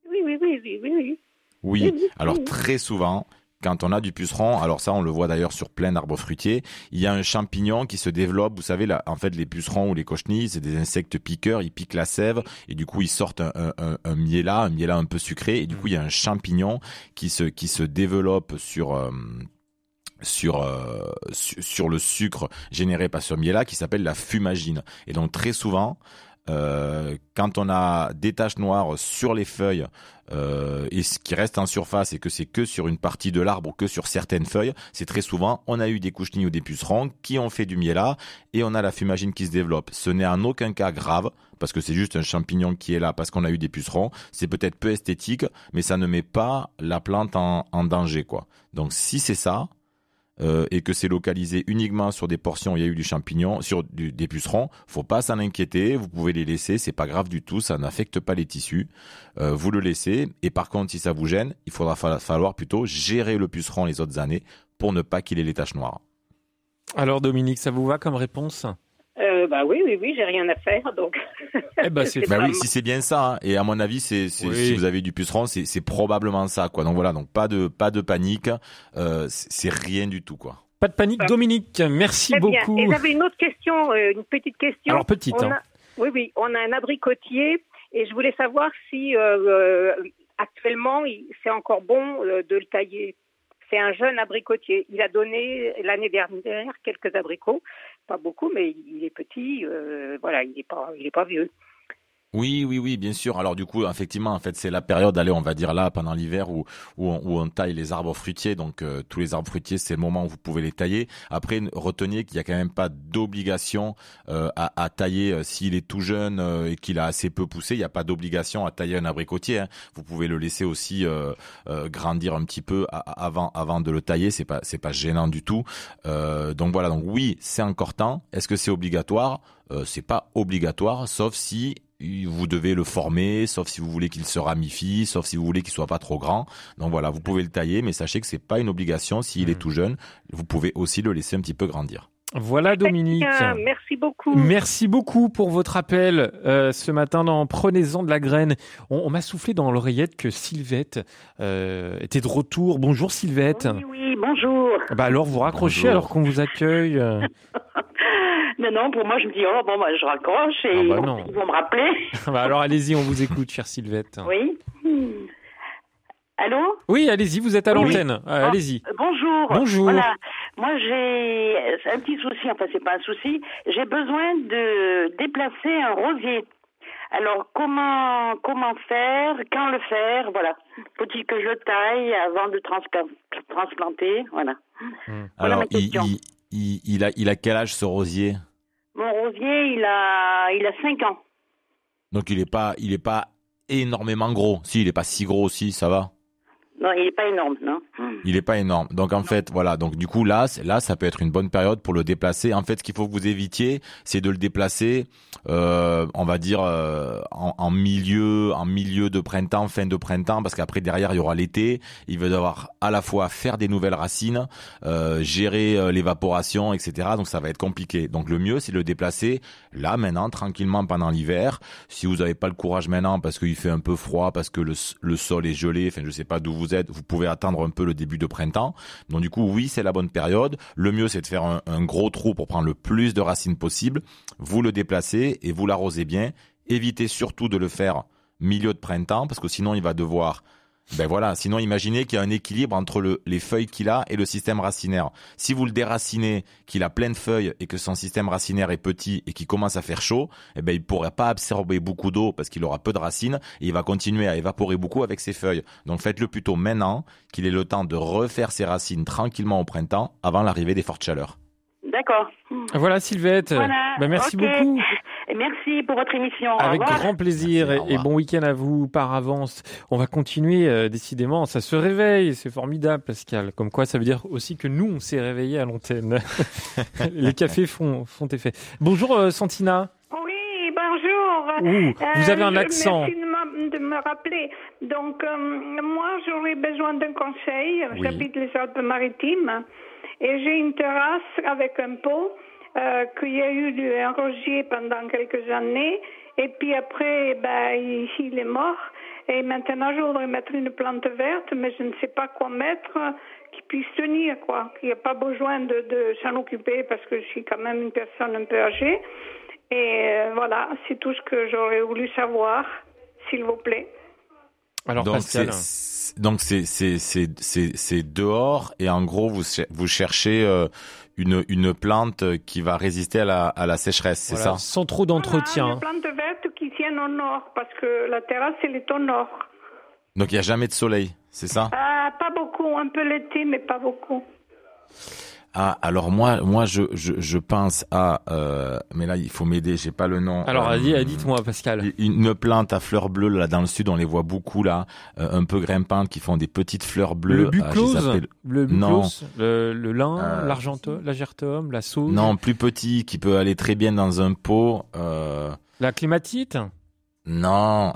Oui oui, oui, oui, oui, oui. Oui. Alors très souvent, quand on a du puceron, alors ça on le voit d'ailleurs sur plein d'arbres fruitiers, il y a un champignon qui se développe. Vous savez, là, en fait, les pucerons ou les cochenilles, c'est des insectes piqueurs. Ils piquent la sève et du coup ils sortent un, un, un, miela, un miela un peu sucré. Et du coup, il y a un champignon qui se qui se développe sur euh, sur euh, sur le sucre généré par ce miel-là qui s'appelle la fumagine. Et donc très souvent, euh, quand on a des taches noires sur les feuilles euh, et ce qui reste en surface et que c'est que sur une partie de l'arbre ou que sur certaines feuilles, c'est très souvent on a eu des couchenilles ou des pucerons qui ont fait du miel-là et on a la fumagine qui se développe. Ce n'est en aucun cas grave parce que c'est juste un champignon qui est là parce qu'on a eu des pucerons. C'est peut-être peu esthétique, mais ça ne met pas la plante en, en danger quoi. Donc si c'est ça, euh, et que c'est localisé uniquement sur des portions où il y a eu du champignon, sur des pucerons, faut pas s'en inquiéter, vous pouvez les laisser, c'est pas grave du tout, ça n'affecte pas les tissus. Euh, vous le laissez, et par contre, si ça vous gêne, il faudra falloir plutôt gérer le puceron les autres années pour ne pas qu'il ait les taches noires. Alors Dominique, ça vous va comme réponse? Bah oui, oui, oui, j'ai rien à faire, donc. (laughs) Eh ben, (laughs) c'est, bah oui, si c'est bien ça, hein. et à mon avis, c'est, si vous avez du puceron, c'est, c'est probablement ça, quoi. Donc voilà, donc pas de, pas de panique, euh, c'est rien du tout, quoi. Pas de panique, Dominique. Merci beaucoup. Et j'avais une autre question, euh, une petite question. Alors petite. hein. oui, oui, on a un abricotier Et je voulais savoir si euh, actuellement c'est encore bon de le tailler. C'est un jeune abricotier. Il a donné l'année dernière quelques abricots, pas beaucoup, mais il est petit. voilà, il n'est pas, il est pas vieux. Oui, oui, oui, bien sûr. Alors du coup, effectivement, en fait, c'est la période, allez, on va dire là, pendant l'hiver, où, où, on, taille les arbres fruitiers. Donc euh, tous les arbres fruitiers, c'est le moment où vous pouvez les tailler. Après, retenez qu'il n'y a quand même pas d'obligation euh, à, tailler euh, s'il est tout jeune et qu'il a assez peu poussé. Il n'y a pas d'obligation à tailler un abricotier. Hein. Vous pouvez le laisser aussi grandir un petit peu avant, avant de le tailler. C'est pas, c'est pas gênant du tout. donc voilà. Donc oui, c'est encore temps. Est-ce que c'est obligatoire? C'est pas obligatoire, sauf si vous devez le former, sauf si vous voulez qu'il se ramifie, sauf si vous voulez qu'il soit pas trop grand. Donc voilà, vous pouvez le tailler, mais sachez que c'est pas une obligation. S'il est mmh. tout jeune, vous pouvez aussi le laisser un petit peu grandir. Voilà Dominique. merci beaucoup. Merci beaucoup pour votre appel euh, ce matin dans Prenez-en de la graine. On, m'a soufflé dans l'oreillette que Sylvette euh, était de retour. Bonjour Sylvette. Oui, oui bonjour. Bah alors vous raccrochez alors qu'on vous accueille. (laughs) Non, non, pour moi, je me dis, oh, bon, bah, je raccroche et ah bah ils vont me rappeler. (laughs) bah alors, allez-y, on vous écoute, chère Sylvette. Oui. Allô? Oui, allez-y, vous êtes à l'antenne. Euh, oh, allez-y. bonjour. Bonjour. Voilà. Moi, j'ai un petit souci, enfin, c'est pas un souci. J'ai besoin de déplacer un rosier. Alors, comment, comment faire? Quand le faire? Voilà. Faut-il que je le taille avant de transplanter? Voilà. Hmm. Alors, il, il, a, il a quel âge ce rosier? Mon rosier, il a, il a 5 ans. Donc il n'est pas, il est pas énormément gros. Si, il n'est pas si gros aussi, ça va? Non, il n'est pas énorme, non. Il n'est pas énorme. Donc en fait, voilà. Donc du coup là, là, ça peut être une bonne période pour le déplacer. En fait, ce qu'il faut que vous évitiez, c'est de le déplacer, euh, on va dire euh, en, milieu, en milieu de printemps, fin de printemps, parce qu'après derrière il y aura l'été. Il va devoir à la fois faire des nouvelles racines, euh, gérer l'évaporation, etc. Donc ça va être compliqué. Donc le mieux, c'est de le déplacer là maintenant, tranquillement pendant l'hiver. Si vous n'avez pas le courage maintenant, parce qu'il fait un peu froid, parce que le, le sol est gelé, enfin je sais pas d'où vous vous pouvez attendre un peu le début de printemps. Donc du coup, oui, c'est la bonne période. Le mieux, c'est de faire un, gros trou pour prendre le plus de racines possible. Vous le déplacez et vous l'arrosez bien. Évitez surtout de le faire milieu de printemps parce que sinon il va devoir ben voilà, sinon imaginez qu'il y a un équilibre entre le, les feuilles qu'il a et le système racinaire. Si vous le déracinez, qu'il a plein de feuilles et que son système racinaire est petit et qu'il commence à faire chaud, eh ben il pourra pas absorber beaucoup d'eau parce qu'il aura peu de racines et il va continuer à évaporer beaucoup avec ses feuilles. Donc faites-le plutôt maintenant qu'il ait le temps de refaire ses racines tranquillement au printemps avant l'arrivée des fortes chaleurs. D'accord. Voilà Sylvette. Ben, merci beaucoup. (laughs) Merci pour votre émission. Avec grand plaisir et, bon week-end à vous par avance. On va continuer euh, décidément. Ça se réveille, c'est formidable, Pascal. Comme quoi, ça veut dire aussi que nous, on s'est réveillés à l'antenne. (laughs) Les cafés font, font effet. Bonjour euh, Santina. Oui, bonjour. vous avez un euh, accent. Merci de me, rappeler. Donc, moi, j'aurais besoin d'un conseil. J'habite les Alpes-Maritimes et j'ai une terrasse avec un pot euh, qu'il y a eu un rosier pendant quelques années. Et puis après, ben, il, est mort. Et maintenant, je voudrais mettre une plante verte, mais je ne sais pas quoi mettre qui puisse tenir, quoi. Il n'y a pas besoin de, de s'en occuper parce que je suis quand même une personne un peu âgée. Et euh, voilà, c'est tout ce que j'aurais voulu savoir, s'il vous plaît. Alors, Donc, Pascal donc c'est c'est c'est c'est dehors et en gros vous vous cherchez euh, une une plante qui va résister à la à la sécheresse, c'est ça Sans trop d'entretien. une plante verte qui tienne au nord parce que la terrasse elle est au nord. Donc il y a jamais de soleil, c'est ça ah, Pas beaucoup, un peu l'été mais pas beaucoup. Ah, alors moi, moi, je, je, je pense à, euh, mais là, il faut m'aider, j'ai pas le nom. Alors, euh, dites-moi, Pascal. Une plante à fleurs bleues là dans le sud, on les voit beaucoup là, euh, un peu grimpantes, qui font des petites fleurs bleues. Le buclose, le buclose, le, le lin, euh, l'argentum, l'agertum, la sauge. Non, plus petit, qui peut aller très bien dans un pot. La climatite. Non.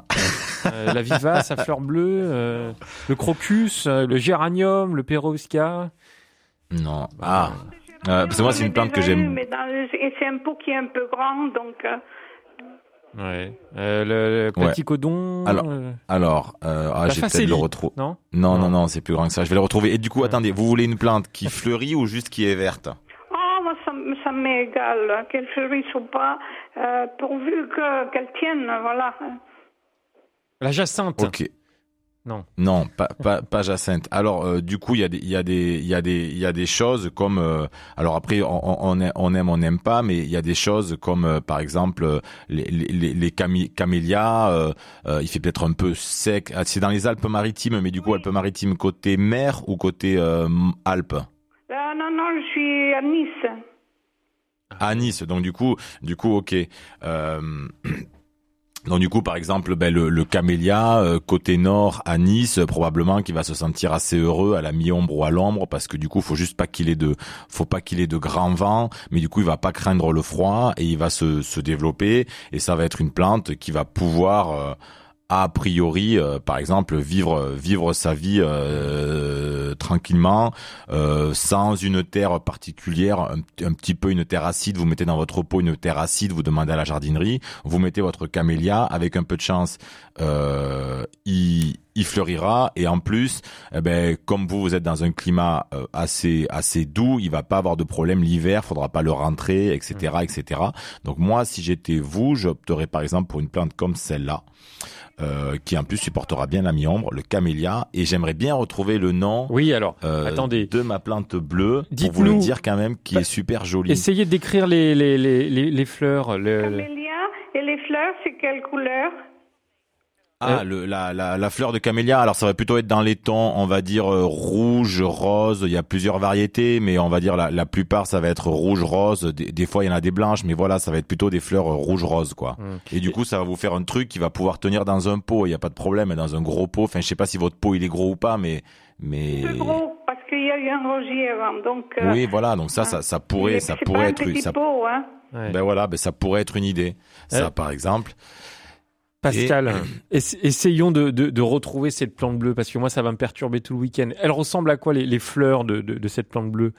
la vivace à fleurs bleues, le crocus, le géranium, le perovskia. Non. Ah. Euh, parce que moi, c'est une plante que j'aime. Mais et c'est un pot qui est un peu grand, donc. Euh... Ouais. Euh, le, le platycodon. Alors, euh, alors euh, ah, j'ai peut-être le retrouver. Non, non, non, non, c'est plus grand que ça. Je vais le retrouver. Et du coup, attendez, vous voulez une plante qui fleurit ou juste qui est verte? Oh, moi, ça, ça m'est égal, qu'elle fleurisse ou pas, euh, pourvu qu'elle tienne, voilà. La jacinthe. Ok. Non. Non, pas, pas, pas Jacinthe. Alors, euh, du coup, il y, a des, il, y a des, il, y a des, il y a des choses comme... euh, alors après, on, on, aime- on aime, on n'aime pas, mais il y a des choses comme, euh, par exemple, les, les, les cami- camélias. euh, euh, il fait peut-être un peu sec. Ah, C'est dans les Alpes-Maritimes, mais du coup, Alpes-Maritimes côté mer ou côté euh, Alpes? Non, non, je suis à Nice. à Nice. Donc du coup, du coup, ok. (clears throat) Donc du coup, par exemple, ben, le, le camélia euh, côté nord à Nice, euh, probablement qu'il va se sentir assez heureux à la mi-ombre ou à l'ombre, parce que du coup, faut juste pas qu'il ait de, faut pas qu'il ait de grands vents, mais du coup, il va pas craindre le froid et il va se, se développer et ça va être une plante qui va pouvoir euh, a priori, euh, par exemple, vivre vivre sa vie euh, tranquillement, euh, sans une terre particulière, un, petit peu une terre acide. Vous mettez dans votre pot une terre acide, vous demandez à la jardinerie, vous mettez votre camélia, avec un peu de chance, il, il fleurira et en plus, eh ben, comme vous vous êtes dans un climat assez assez doux, il va pas avoir de problème l'hiver, faudra pas le rentrer, etc., etc. Donc moi, si j'étais vous, j'opterais par exemple pour une plante comme celle-là euh, qui en plus supportera bien la mi-ombre, le camélia, et j'aimerais bien retrouver le nom Oui, alors, euh, attendez. de ma plante bleue pour vous le dire quand même, qui Bah, est super jolie. Essayez de décrire les, les, les, les, les fleurs. le- le- Camélia et les fleurs, c'est quelle couleur? Ah, le, la, la, la fleur de camélia, alors ça va plutôt être dans les tons, on va dire euh, rouge, rose, il y a plusieurs variétés, mais on va dire la, la plupart ça va être rouge, rose, des, des fois il y en a des blanches, mais voilà, ça va être plutôt des fleurs euh, rouge-rose, quoi. Mm. Et du coup, ça va vous faire un truc qui va pouvoir tenir dans un pot, il n'y a pas de problème, dans un gros pot, enfin je sais pas si votre pot il est gros ou pas, mais... mais... Plus gros, parce qu'il y a eu un rosier avant. Donc, euh, Oui, voilà, donc ça, ça, ça il pourrait, ça c'est pourrait pas un être, petit ça, pot, hein. Ouais. ben voilà, ben ça pourrait être une idée. Ça, Euh, par exemple. Pascal, (clears throat) ess- essayons de, de, de retrouver cette plante bleue parce que moi ça va me perturber tout le week-end. Elle ressemble à quoi les, les fleurs de, de, cette plante bleue?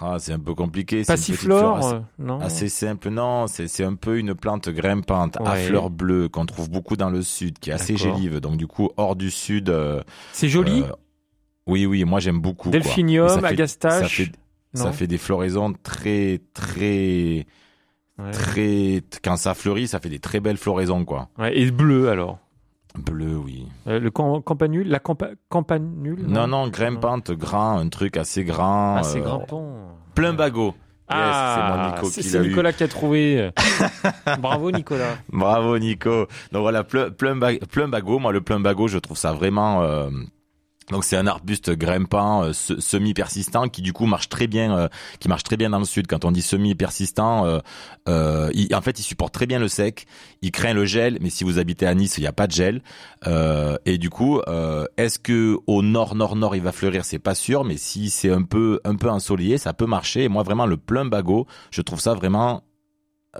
Ah, c'est un peu compliqué. Passiflore fleur assez- euh, Non? Assez simple, non, c'est c'est un peu une plante grimpante à fleurs bleues qu'on trouve beaucoup dans le sud, qui est assez gélive. Donc du coup, hors du sud. euh, C'est joli? euh, oui, oui, moi j'aime beaucoup. quoi. Delphinium, ça fait- agastache, Ça fait, ça non? fait des floraisons très, très, Ouais. très. Quand ça fleurit, ça fait des très belles floraisons, quoi. Ouais, et bleu alors? Bleu, oui. Euh, Le cam- campanule La campa campanule? Non, non, grimpante, grand, un truc assez grand. Ah, c'est euh, grimpant. Plumbago. Yes, Ah, c'est. Nicolas qui a trouvé. (laughs) Bravo Nicolas. Bravo Nico. Donc voilà, plum- plumba- plumbago, moi le plumbago, je trouve ça vraiment... euh, donc c'est un arbuste grimpant, euh, se- semi-persistant, qui du coup marche très bien, euh, qui marche très bien dans le sud. Quand on dit semi-persistant, euh, euh, il- en fait, il supporte très bien le sec. Il craint le gel, mais si vous habitez à Nice, il n'y a pas de gel. Euh, et du coup, est-ce que au nord, nord, nord, il va fleurir? C'est pas sûr, mais si c'est un peu, un peu ensoleillé, ça peut marcher. Et moi, vraiment, le plumbago, je trouve ça vraiment,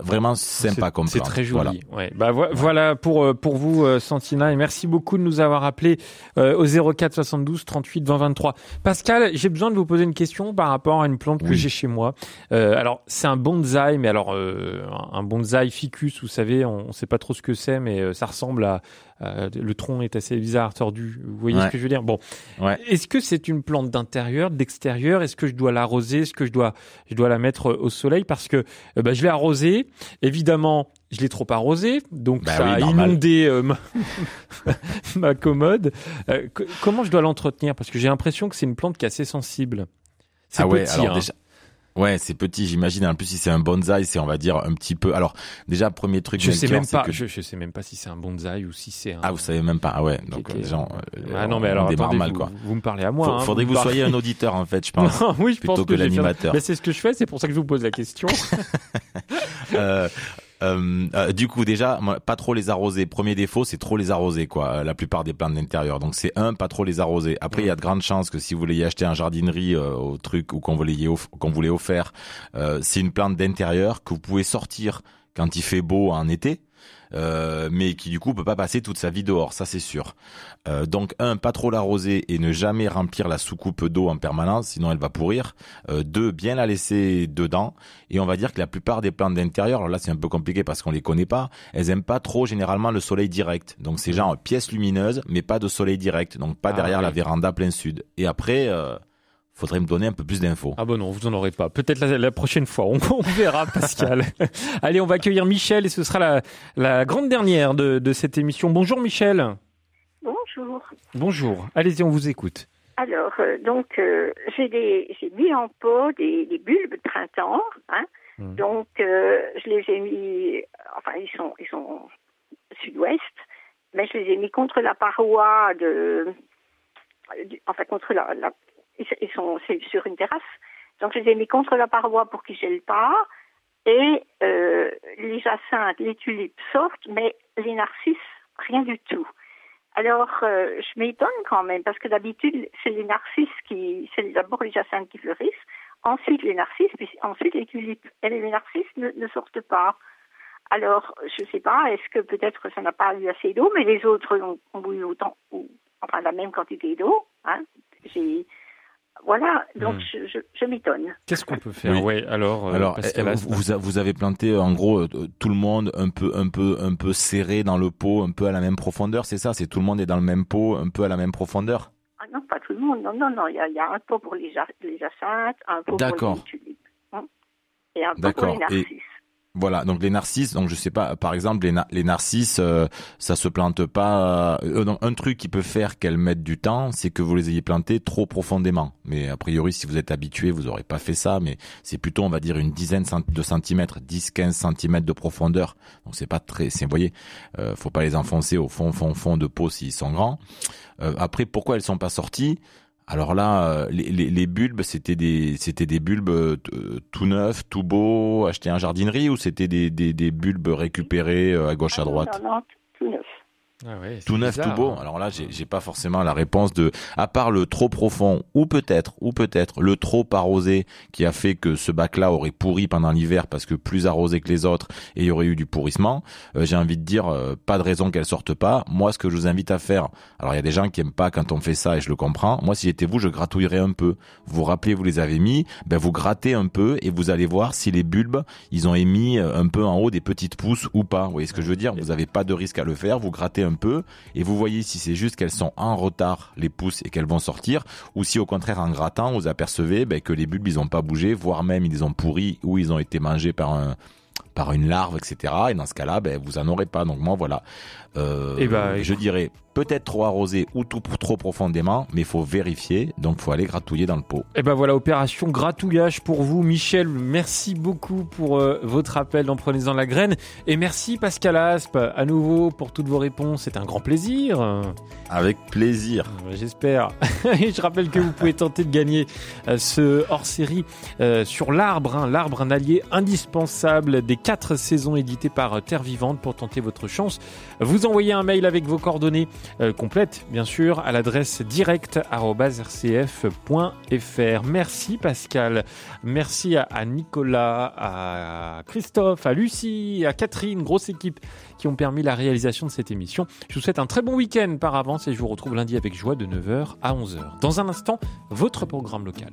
vraiment sympa comme C'est très Voilà. joli. Ouais. Bah, vo- Voilà pour, euh, pour vous, euh, Santina, et merci beaucoup de nous avoir appelé euh, au 04 72 38 20 23. Pascal, j'ai besoin de vous poser une question par rapport à une plante que j'ai chez moi. Euh, alors, c'est un bonsaï, mais alors euh, un bonsaï ficus, vous savez, on ne sait pas trop ce que c'est, mais euh, ça ressemble à, à- le tronc est assez bizarre, tordu. Vous voyez Ouais. ce que je veux dire? Bon, Ouais. est-ce que c'est une plante d'intérieur, d'extérieur? Est-ce que je dois l'arroser? Est-ce que je dois, je dois la mettre au soleil? Parce que euh, bah, je l'ai arrosée. Évidemment, je l'ai trop arrosée, donc Bah ça oui, a normal. inondé euh, ma, (laughs) ma commode. Euh, co- comment je dois l'entretenir? Parce que j'ai l'impression que c'est une plante qui est assez sensible. C'est Ah ouais, petit, alors hein. déjà. Ouais, c'est petit, j'imagine. En plus, si c'est un bonsaï, c'est on va dire un petit peu. Alors, déjà, premier truc. Je sais même pas. que- Je, je sais même pas si c'est un bonsaï ou si c'est un. Ah, vous savez même pas. Ah ouais. Donc, euh, gens, euh, Ah non, on- mais alors attendez, mal, vous, quoi. vous me parlez à moi. Hein, faudrait que vous soyez un auditeur, en fait, je (laughs) pense. Non, oui, je plutôt pense que fait- l'animateur. Mais c'est ce que je fais, c'est pour ça que je vous pose la question. (laughs) (laughs) Euh, euh, euh, du coup, déjà, pas trop les arroser. Premier défaut, c'est trop les arroser, quoi. euh, La plupart des plantes d'intérieur. Donc, c'est un, pas trop les arroser. Après, il y a de grandes chances que si vous voulez y acheter en jardinerie euh, au truc ou qu'on off- qu'on vous l'ait offert, c'est une plante d'intérieur que vous pouvez sortir quand il fait beau en été. Euh, mais qui du coup peut pas passer toute sa vie dehors, ça c'est sûr. Euh, donc un, pas trop l'arroser et ne jamais remplir la soucoupe d'eau en permanence, sinon elle va pourrir. Euh, deux, bien la laisser dedans. Et on va dire que la plupart des plantes d'intérieur, alors là c'est un peu compliqué parce qu'on les connaît pas, elles aiment pas trop généralement le soleil direct. Donc c'est genre pièce lumineuse, mais pas de soleil direct. Donc pas Ah, derrière la véranda plein sud. Et après, euh, faudrait me donner un peu plus d'infos. Ah bon non, vous en aurez pas. Peut-être la, la prochaine fois. On, (laughs) on verra, Pascal. (laughs) Allez, on va accueillir Michel et ce sera la, la grande dernière de, de cette émission. Bonjour Michel. bonjour. Bonjour, allez-y, on vous écoute. Alors, euh, donc, euh, j'ai des, j'ai mis en pot des, des bulbes de printemps, hein. Hmm. Donc, euh, je les ai mis, enfin, ils sont, ils sont sud-ouest, mais je les ai mis contre la paroi de, enfin, contre la, la- ils, sont, c'est sur une terrasse. Donc, je les ai mis contre la paroi pour qu'ils gèlent pas. Et euh, les jacinthes, les tulipes sortent, mais les narcisses, rien du tout. Alors, euh, je m'étonne quand même, parce que d'habitude, c'est les narcisses qui, c'est d'abord les jacinthes qui fleurissent, ensuite les narcisses, puis ensuite les tulipes. Et les narcisses ne, ne sortent pas. Alors, je sais pas, est-ce que peut-être ça n'a pas eu assez d'eau, mais les autres ont, ont eu autant, ou, enfin la même quantité d'eau. Hein. J'ai, voilà, donc Hmm. je, je, je m'étonne. Qu'est-ce qu'on peut faire Oui. Ouais, alors, euh, Alors, Pascal Aspe. vous, vous a- vous avez planté en gros euh, tout le monde un peu, un peu, un peu serré dans le pot, un peu à la même profondeur, c'est ça C'est tout le monde est dans le même pot, un peu à la même profondeur Ah non, pas tout le monde. Non, non, non. Il y a, il y a un pot pour les, les jacinthes, un pot pour les tulipes. hein, et un pot pour D'accord. les narcisses. Et voilà, donc les narcisses, donc je sais pas, par exemple les, na- les narcisses, euh, ça se plante pas. euh, non, un truc qui peut faire qu'elles mettent du temps, c'est que vous les ayez plantés trop profondément. Mais a priori, si vous êtes habitué, vous aurez pas fait ça. Mais c'est plutôt, on va dire, une dizaine de centimètres, 10-15 centimètres de profondeur. Donc c'est pas très, c'est, vous voyez, euh, faut pas les enfoncer au fond, fond, fond de pot s'ils sont grands. Euh, après, pourquoi elles sont pas sorties? Alors là, euh, les, les, les bulbes, c'était des, c'était des bulbes euh, euh, tout neufs, tout beaux, achetés en jardinerie, ou c'était des, des, des bulbes récupérés à gauche à droite? Non, non, tout neuf. Ah ouais, tout neuf, bizarre, tout beau. hein. Alors là, j'ai pas forcément la réponse de, à part le trop profond, ou peut-être, ou peut-être le trop arrosé qui a fait que ce bac-là aurait pourri pendant l'hiver parce que plus arrosé que les autres et il y aurait eu du pourrissement. Euh, j'ai envie de dire, euh, pas de raison qu'elle sorte pas. Moi, ce que je vous invite à faire, alors il y a des gens qui aiment pas quand on fait ça et je le comprends. Moi, si j'étais vous, je gratouillerais un peu. Vous vous rappelez, vous les avez mis, ben vous grattez un peu et vous allez voir si les bulbes, ils ont émis euh, un peu en haut des petites pousses ou pas. Vous voyez ce que je veux dire? Vous avez pas de risque à le faire. Vous grattez un peu et vous voyez si c'est juste qu'elles sont en retard les pousses et qu'elles vont sortir ou si au contraire en grattant vous apercevez ben, que les bulbes ils ont pas bougé voire même ils ont pourri ou ils ont été mangés par un par une larve etc et dans ce cas-là ben, vous en aurez pas. Donc moi voilà. Euh, Eh ben, je dirais peut-être trop arrosé ou tout trop profondément mais il faut vérifier donc faut aller gratouiller dans le pot Et ben voilà, opération gratouillage pour vous. Michel, merci beaucoup pour euh, votre appel dans Prenez-en la graine. Et merci Pascal Aspe, à nouveau, pour toutes vos réponses. C'est un grand plaisir. Euh, avec plaisir J'espère. (laughs) Et je rappelle que vous pouvez tenter de gagner euh, ce hors-série euh, sur l'arbre. hein. l'arbre, un allié indispensable des quatre saisons éditées par euh, Terre Vivante. Pour tenter votre chance, vous envoyez un mail avec vos coordonnées euh, complètes, bien sûr, à l'adresse direct.rcf.fr. Merci Pascal. Merci à Nicolas, à Christophe, à Lucie, à Catherine, grosse équipe qui ont permis la réalisation de cette émission. Je vous souhaite un très bon week-end par avance et je vous retrouve lundi avec joie de 9h à 11h. Dans un instant, votre programme local.